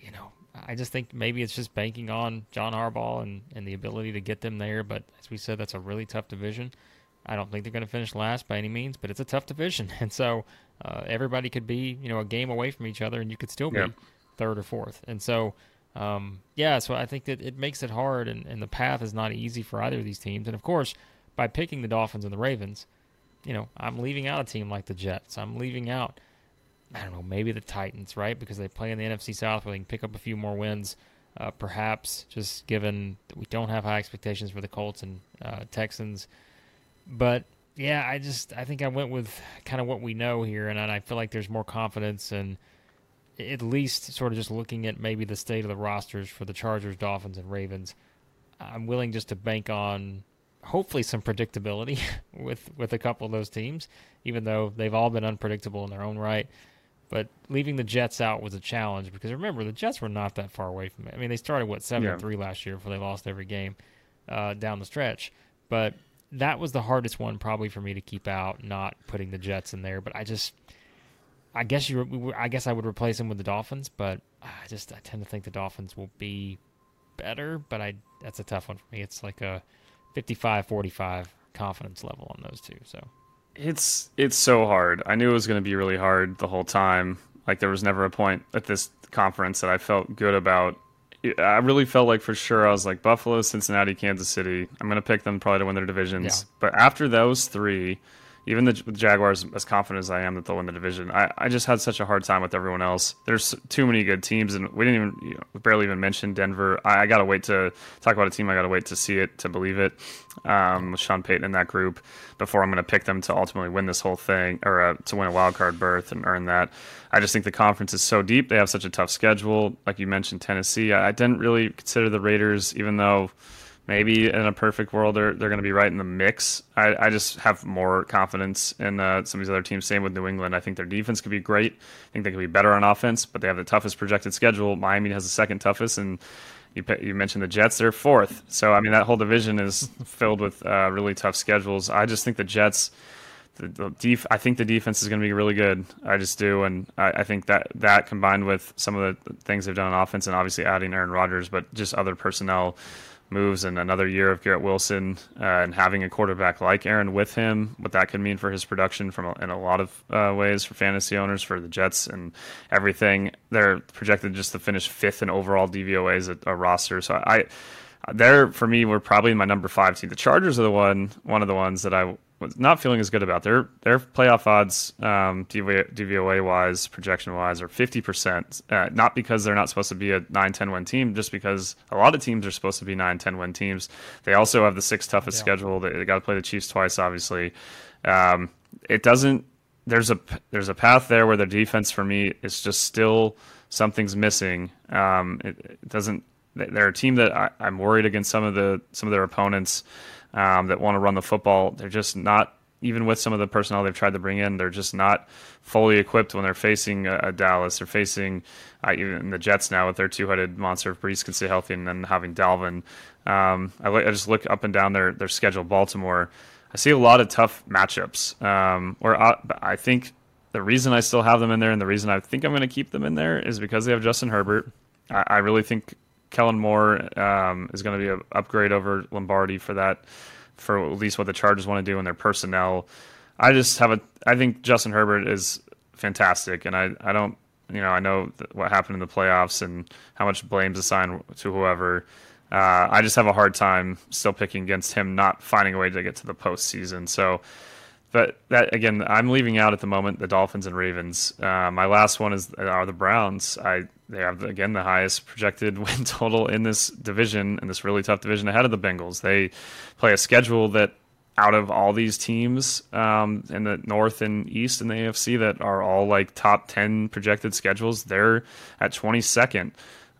you know, I just think maybe it's just banking on John Harbaugh and, and the ability to get them there. But as we said, that's a really tough division. I don't think they're going to finish last by any means, but it's a tough division, *laughs* and so uh, everybody could be, you know, a game away from each other, and you could still be Yep. Third or fourth. And so, um, yeah, so I think that it makes it hard, and, and the path is not easy for either of these teams. And of course, by picking the Dolphins and the Ravens, you know, I'm leaving out a team like the Jets. I'm leaving out, I don't know, maybe the Titans, right? Because they play in the NFC South where they can pick up a few more wins. Uh, perhaps just given we don't have high expectations for the Colts and uh, Texans. But yeah, I just I think I went with kind of what we know here, and I feel like there's more confidence and at least sort of just looking at maybe the state of the rosters for the Chargers, Dolphins, and Ravens. I'm willing just to bank on hopefully some predictability *laughs* with with a couple of those teams, even though they've all been unpredictable in their own right. But leaving the Jets out was a challenge because remember the Jets were not that far away from it. I mean, they started what seven Yeah. three last year before they lost every game uh, down the stretch. But that was the hardest one probably for me to keep out, not putting the Jets in there. But I just, I guess you, I guess I would replace him with the Dolphins. But I just I tend to think the Dolphins will be better. But I that's a tough one for me. It's like a 55-45 confidence level on those two. So It's it's so hard. I knew it was going to be really hard the whole time. Like there was never a point at this conference that I felt good about. I really felt like for sure I was like Buffalo, Cincinnati, Kansas City. I'm going to pick them probably to win their divisions. Yeah. But after those three, even the Jaguars, as confident as I am that they'll win the division, I, I just had such a hard time with everyone else. There's too many good teams, and we didn't even you know, barely even mention Denver. I, I got to wait to talk about a team. I got to wait to see it to believe it. Um, with Sean Payton in that group before I'm going to pick them to ultimately win this whole thing or uh, to win a wild card berth and earn that. I just think the conference is so deep. They have such a tough schedule. Like you mentioned, Tennessee. I, I didn't really consider the Raiders, even though maybe in a perfect world they're they're going to be right in the mix. I, I just have more confidence in uh, some of these other teams. Same with New England. I think their defense could be great. I think they could be better on offense, but they have the toughest projected schedule. Miami has the second toughest, and you you mentioned the Jets. They're fourth. So I mean that whole division is *laughs* filled with uh, really tough schedules. I just think the Jets. The, the def- I think the defense is going to be really good. I just do, and I, I think that that combined with some of the things they've done on offense, and obviously adding Aaron Rodgers, but just other personnel moves and another year of Garrett Wilson uh, and having a quarterback like Aaron with him, what that could mean for his production from in a lot of uh, ways for fantasy owners, for the Jets and everything. They're projected just to finish fifth in overall DVOA as a, roster. So I, they're for me were probably my number five team. The Chargers are the one, one of the ones that I not feeling as good about. Their their playoff odds, um, DVOA, wise, projection wise, are fifty percent. Uh, not because they're not supposed to be a 9-10 win team, just because a lot of teams are supposed to be 9-10 win teams. They also have the sixth toughest schedule. They, they got to play the Chiefs twice, obviously. Um, it doesn't. There's a there's a path there where their defense for me is just still something's missing. Um, it, it doesn't. They're a team that I, I'm worried against some of the some of their opponents um, that want to run the football. They're just not even with some of the personnel they've tried to bring in. They're just not fully equipped when they're facing a, a Dallas. They're facing uh, even the Jets now with their two-headed monster. If Breece can stay healthy, and then having Dalvin. Um, I, I just look up and down their their schedule. Baltimore. I see a lot of tough matchups. Um, where I, I think the reason I still have them in there, and the reason I think I'm going to keep them in there, is because they have Justin Herbert. I, I really think Kellen Moore um, is going to be an upgrade over Lombardi for that, for at least what the Chargers want to do in their personnel. I just have a. I think Justin Herbert is fantastic, and I I don't you know I know what happened in the playoffs and how much blame's assigned to whoever. Uh, I just have a hard time still picking against him not finding a way to get to the postseason. So, but that again, I'm leaving out at the moment the Dolphins and Ravens. Uh, my last one is are the Browns. I they have again the highest projected *laughs* win total in this division in this really tough division ahead of the Bengals. They play a schedule that out of all these teams um, in the North and East in the AFC that are all like top 10 projected schedules, they're at 22nd.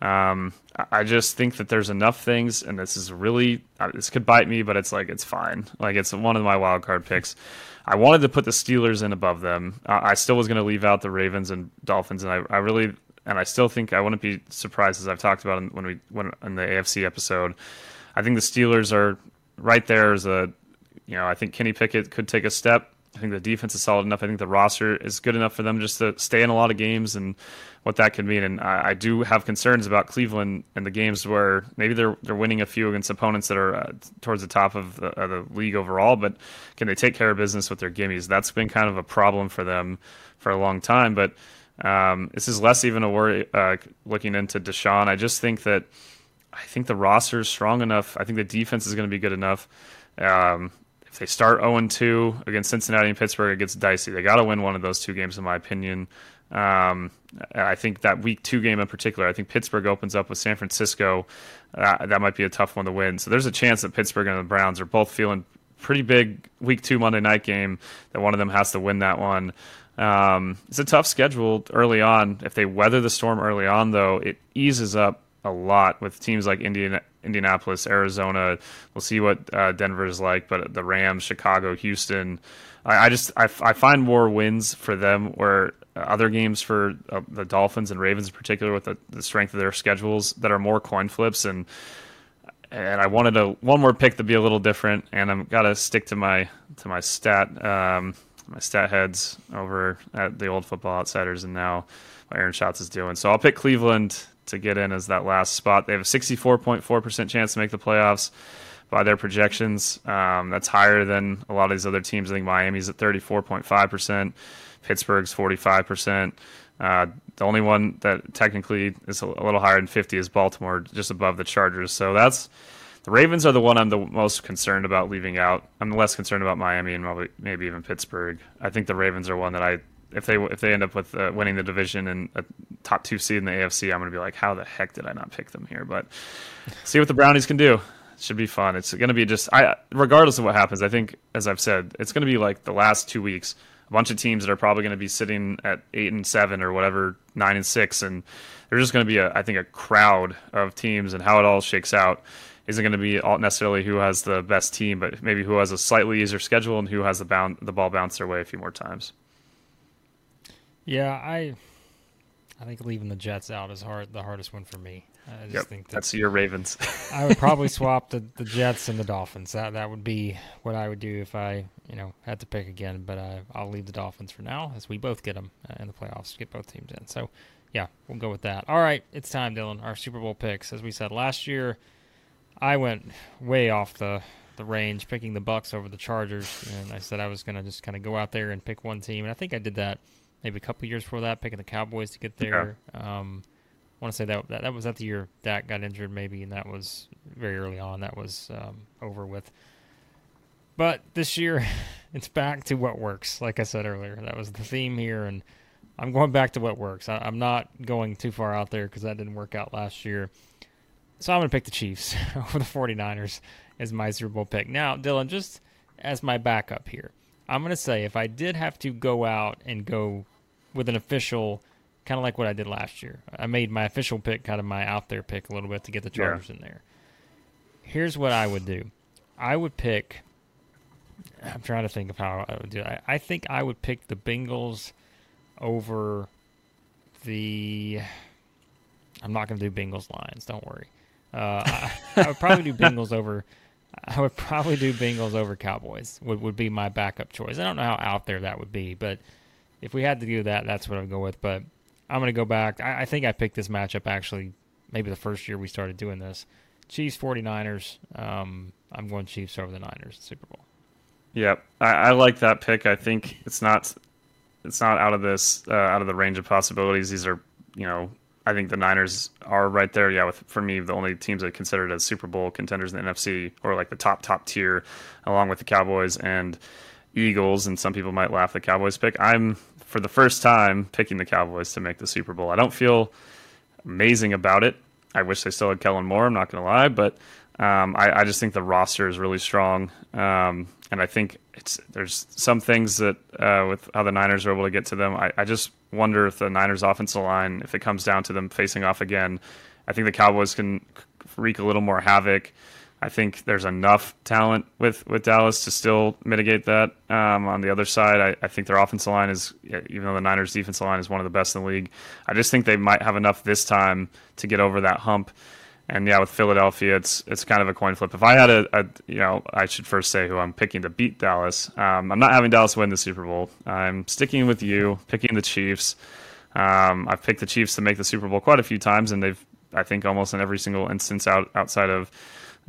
Um, I just think that there's enough things, and this is really, uh, this could bite me, but it's like, it's fine. Like, it's one of my wild card picks. I wanted to put the Steelers in above them. Uh, I still was going to leave out the Ravens and Dolphins, and I, I really, and I still think I wouldn't be surprised, as I've talked about when we went in the AFC episode. I think the Steelers are right there as a you know, I think Kenny Pickett could take a step. I think the defense is solid enough. I think the roster is good enough for them just to stay in a lot of games and what that could mean. And I, I do have concerns about Cleveland and the games where maybe they're they're winning a few against opponents that are uh, towards the top of the, the league overall, but can they take care of business with their gimmies? That's been kind of a problem for them for a long time. But um, this is less even a worry uh, looking into Deshaun. I just think that I think the roster is strong enough. I think the defense is going to be good enough. Um, if they start 0 2 against Cincinnati and Pittsburgh, it gets dicey. They got to win one of those two games, in my opinion. Um, I think that week two game in particular, I think Pittsburgh opens up with San Francisco. Uh, that might be a tough one to win. So there's a chance that Pittsburgh and the Browns are both feeling pretty big week two Monday night game that one of them has to win that one. Um, it's a tough schedule early on. If they weather the storm early on, though, it eases up a lot with teams like Indiana, Indianapolis, Arizona. We'll see what uh, Denver is like, but the Rams, Chicago, Houston. I, I just I, I, find more wins for them where other games for uh, the Dolphins and Ravens in particular with the, the, strength of their schedules that are more coin flips and and I wanted a one more pick to be a little different and I'm got to stick to my to my stat um, my stat heads over at the old football outsiders and now what Aaron Schatz is doing. So I'll pick Cleveland to get in as that last spot. They have a 64.4% chance to make the playoffs by their projections. Um, that's higher than a lot of these other teams. I think Miami's at 34.5%, Pittsburgh's 45%. Uh, the only one that technically is a little higher than 50 is Baltimore, just above the Chargers. So that's the Ravens are the one I'm the most concerned about leaving out. I'm less concerned about Miami and maybe, maybe even Pittsburgh. I think the Ravens are one that I if they if they end up with uh, winning the division and a top two seed in the AFC, I'm going to be like, how the heck did I not pick them here? But see what the Brownies can do. It should be fun. It's going to be just I regardless of what happens. I think as I've said, it's going to be like the last two weeks. A bunch of teams that are probably going to be sitting at eight and seven or whatever, nine and six, and there's just going to be a I think a crowd of teams and how it all shakes out isn't going to be necessarily who has the best team, but maybe who has a slightly easier schedule and who has the bound the ball bounce their way a few more times. Yeah, I I think leaving the Jets out is hard the hardest one for me. I just yep, think that that's your Ravens. I would probably *laughs* swap the, the Jets and the Dolphins. That that would be what I would do if I you know had to pick again. But I, I'll leave the Dolphins for now, as we both get them uh, in the playoffs, get both teams in. So yeah, we'll go with that. All right, it's time, Dylan. Our Super Bowl picks. As we said last year, I went way off the the range, picking the Bucs over the Chargers, and I said I was going to just kind of go out there and pick one team, and I think I did that maybe a couple years before that, picking the Cowboys to get there. Yeah. Um, I want to say that, that that was that the year Dak got injured, maybe, and that was very early on. That was um, over with. But this year, *laughs* it's back to what works. Like I said earlier, that was the theme here, and I'm going back to what works. I, am not going too far out there because that didn't work out last year. So I'm going to pick the Chiefs *laughs* over the 49ers as my Super Bowl pick. Now, Dylan, just as my backup here, I'm going to say if I did have to go out and go with an official, kind of like what I did last year. I made my official pick kind of my out there pick a little bit to get the Chargers yeah. in there. Here's what I would do. I would pick. I'm trying to think of how I would do. It. I, I think I would pick the Bengals over the. I'm not going to do Bengals lines. Don't worry. Uh, I, I, would probably do *laughs* Bengals over. I would probably do Bengals over Cowboys. Would would be my backup choice. I don't know how out there that would be, but if we had to do that, that's what I'd go with. But I'm going to go back. I, I, think I picked this matchup actually maybe the first year we started doing this. Chiefs 49ers. Um, I'm going Chiefs over the Niners Super Bowl. Yep, I, I like that pick. I think it's not it's not out of this uh, out of the range of possibilities. These are you know I think the Niners are right there. Yeah, with for me the only teams I considered as Super Bowl contenders in the NFC or like the top top tier, along with the Cowboys and Eagles. And some people might laugh the Cowboys pick. I'm for the first time picking the Cowboys to make the Super Bowl. I don't feel amazing about it. I wish they still had Kellen Moore. I'm not going to lie, but um, I, I, just think the roster is really strong, um, and I think it's there's some things that uh, with how the Niners are able to get to them. I, I, just wonder if the Niners' offensive line, if it comes down to them facing off again, I think the Cowboys can wreak a little more havoc. I think there's enough talent with, with Dallas to still mitigate that. Um, on the other side, I, I, think their offensive line is, even though the Niners' defensive line is one of the best in the league, I just think they might have enough this time to get over that hump. And yeah, with Philadelphia, it's it's kind of a coin flip. If I had a, a you know, I should first say who I'm picking to beat Dallas. Um, I'm not having Dallas win the Super Bowl. I'm sticking with you, picking the Chiefs. Um, I've picked the Chiefs to make the Super Bowl quite a few times, and they've, I think, almost in every single instance out outside of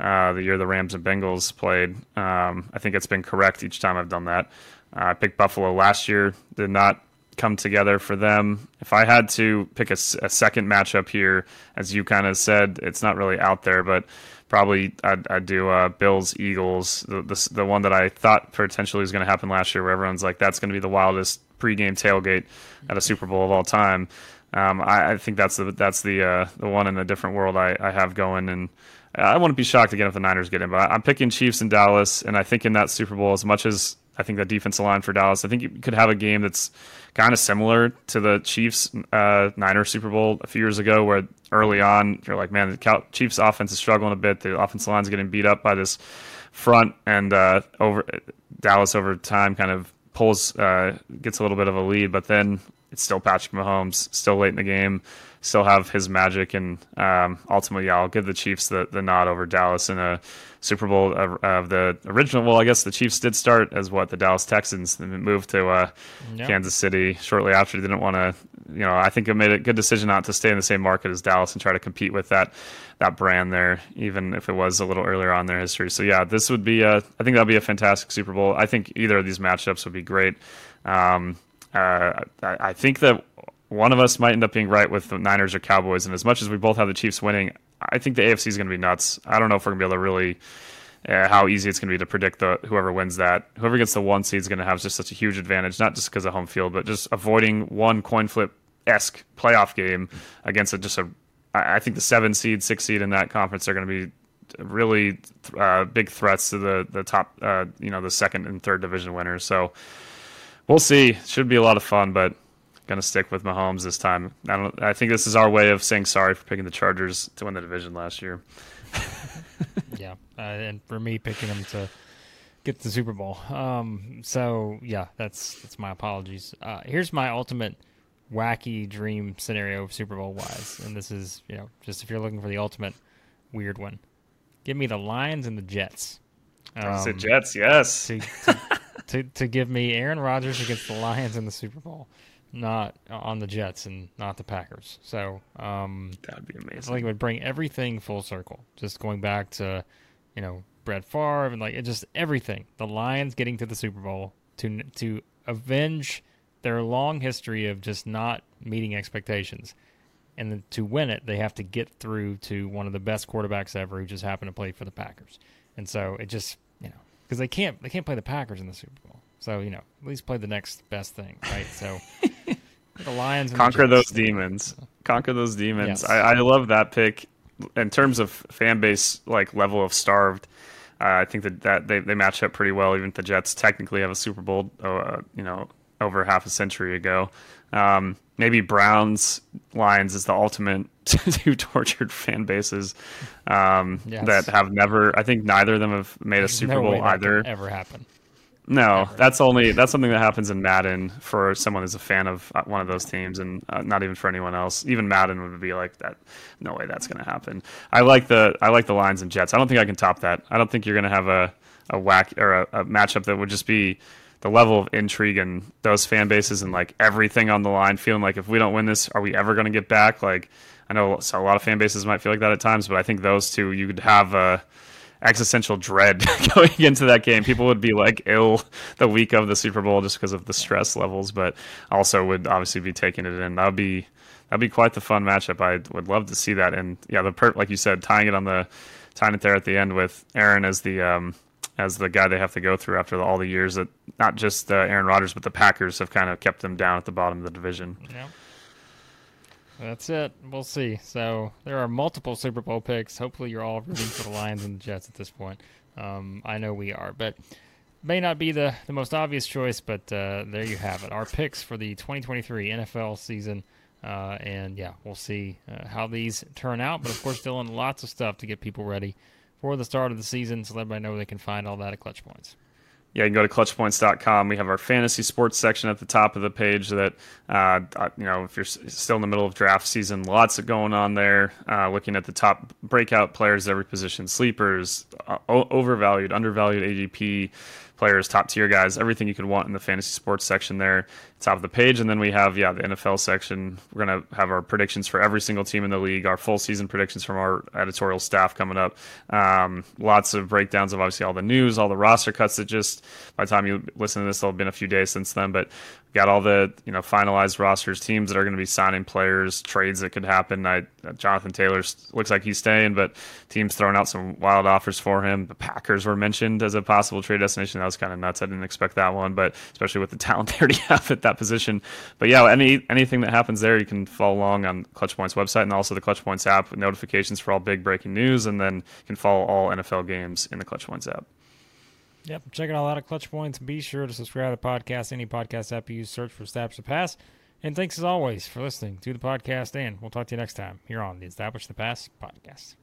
uh, the year the Rams and Bengals played. Um, I think it's been correct each time I've done that. Uh, I picked Buffalo last year, did not come together for them. If I had to pick a, a second matchup here, as you kind of said, it's not really out there, but probably I'd, I'd do uh, Bills Eagles, the, the, the one that I thought potentially was going to happen last year, where everyone's like, that's going to be the wildest pregame tailgate at a Super Bowl of all time. Um, I, I, think that's the that's the uh, the one in a different world I, I have going, and I wouldn't be shocked again if the Niners get in. But I'm picking Chiefs and Dallas, and I think in that Super Bowl, as much as I think the defensive line for Dallas. I think you could have a game that's kind of similar to the Chiefs uh, Niners Super Bowl a few years ago, where early on you're like, man, the Chiefs offense is struggling a bit. The offensive line's getting beat up by this front, and uh, over Dallas over time kind of pulls uh, gets a little bit of a lead, but then it's still Patrick Mahomes, still late in the game still have his magic, and um, ultimately, yeah, I'll give the Chiefs the, the nod over Dallas in a Super Bowl of, of, the original. Well, I guess the Chiefs did start as what the Dallas Texans and moved to uh, yep. Kansas City shortly after. They didn't want to, you know, I think it made a good decision not to stay in the same market as Dallas and try to compete with that that brand there, even if it was a little earlier on in their history. So yeah, this would be, a, I think that'd be a fantastic Super Bowl. I think either of these matchups would be great. Um, uh, I, I think that one of us might end up being right with the Niners or Cowboys. And as much as we both have the Chiefs winning, I think the AFC is going to be nuts. I don't know if we're going to be able to really uh, how easy it's going to be to predict the whoever wins that. Whoever gets the one seed is going to have just such a huge advantage, not just because of home field, but just avoiding one coin flip esque playoff game against a, just a. I think the seven seed, six seed in that conference are going to be really uh, big threats to the the top, uh, you know, the second and third division winners. So we'll see. Should be a lot of fun, but going to stick with Mahomes this time. I don't. I think this is our way of saying sorry for picking the Chargers to win the division last year. *laughs* yeah, uh, and for me picking them to get the Super Bowl. Um, so yeah, that's that's my apologies. Uh, here's my ultimate wacky dream scenario Super Bowl wise, and this is you know just if you're looking for the ultimate weird one, give me the Lions and the Jets. Um, the Jets, yes. To, to, to, to give me Aaron Rodgers against the Lions in the Super Bowl not on the Jets and not the Packers. So um, that'd be amazing. It's like it would bring everything full circle. Just going back to, you know, Brett Favre and like it just everything. The Lions getting to the Super Bowl to to avenge their long history of just not meeting expectations. And then to win it, they have to get through to one of the best quarterbacks ever who just happened to play for the Packers. And so it just, you know, because they can't they can't play the Packers in the Super Bowl. So you know, at least play the next best thing, right? So *laughs* the Lions conquer those demons. Conquer those demons. Yes. I, I love that pick. In terms of fan base, like level of starved, uh, I think that, that they, they match up pretty well. Even if the Jets technically have a Super Bowl, uh, you know, over half a century ago. Um, maybe Browns Lions is the ultimate *laughs* two tortured fan bases um, yes. that have never. I think neither of them have made There's a Super no Bowl either. ever happen? No, that's only that's something that happens in Madden for someone who's a fan of uh, one of those teams, and uh, not even for anyone else. Even Madden would be like that. No way, that's going to happen. I like the I like the Lions and Jets. I don't think I can top that. I don't think you're going to have a a whack or a, a matchup that would just be the level of intrigue and those fan bases and like everything on the line, feeling like if we don't win this, are we ever going to get back? Like I know a lot of fan bases might feel like that at times, but I think those two you could have a existential dread *laughs* going into that game. People would be like ill the week of the Super Bowl just because of the stress levels, but also would obviously be taking it in. That would be that'd be quite the fun matchup. I would love to see that. And yeah, the per- like you said, tying it on the tying it there at the end with Aaron as the um, as the guy they have to go through after all the years that not just uh, Aaron Rodgers but the Packers have kind of kept them down at the bottom of the division. Yeah. That's it. We'll see. So there are multiple Super Bowl picks. Hopefully, you're all rooting for the Lions and the Jets at this point. Um, I know we are, but may not be the, the most obvious choice. But uh, there you have it. Our picks for the 2023 NFL season. Uh, and yeah, we'll see uh, how these turn out. But of course, Dylan, lots of stuff to get people ready for the start of the season. So let everybody know where they can find all that at Clutch Points yeah, you can go to clutchpoints.com. We have our fantasy sports section at the top of the page that, uh, uh you know, if you're still in the middle of draft season, lots of going on there. Uh, looking at the top breakout players, every position, sleepers, uh, overvalued, undervalued ADP players, top tier guys, everything you could want in the fantasy sports section there, top of the page. And then we have, yeah, the NFL section. We're going to have our predictions for every single team in the league, our full season predictions from our editorial staff coming up. Um, lots of breakdowns of obviously all the news, all the roster cuts that just, by the time you listen to this, there'll have been a few days since then, but got all the, you know, finalized rosters, teams that are going to be signing players, trades that could happen. I, uh, Jonathan Taylor looks like he's staying, but teams throwing out some wild offers for him. The Packers were mentioned as a possible trade destination. That was kind of nuts. I didn't expect that one, but especially with the *laughs* talent they already have at that position. But yeah, any anything that happens there, you can follow along on Clutch Points website and also the Clutch Points app with notifications for all big breaking news, and then you can follow all NFL games in the Clutch Points app. Yep, check it all out at Clutch Points. Be sure to subscribe to the podcast, any podcast app you use, search for Establish the Pass. And thanks as always for listening to the podcast, and we'll talk to you next time here on the Establish the Pass podcast.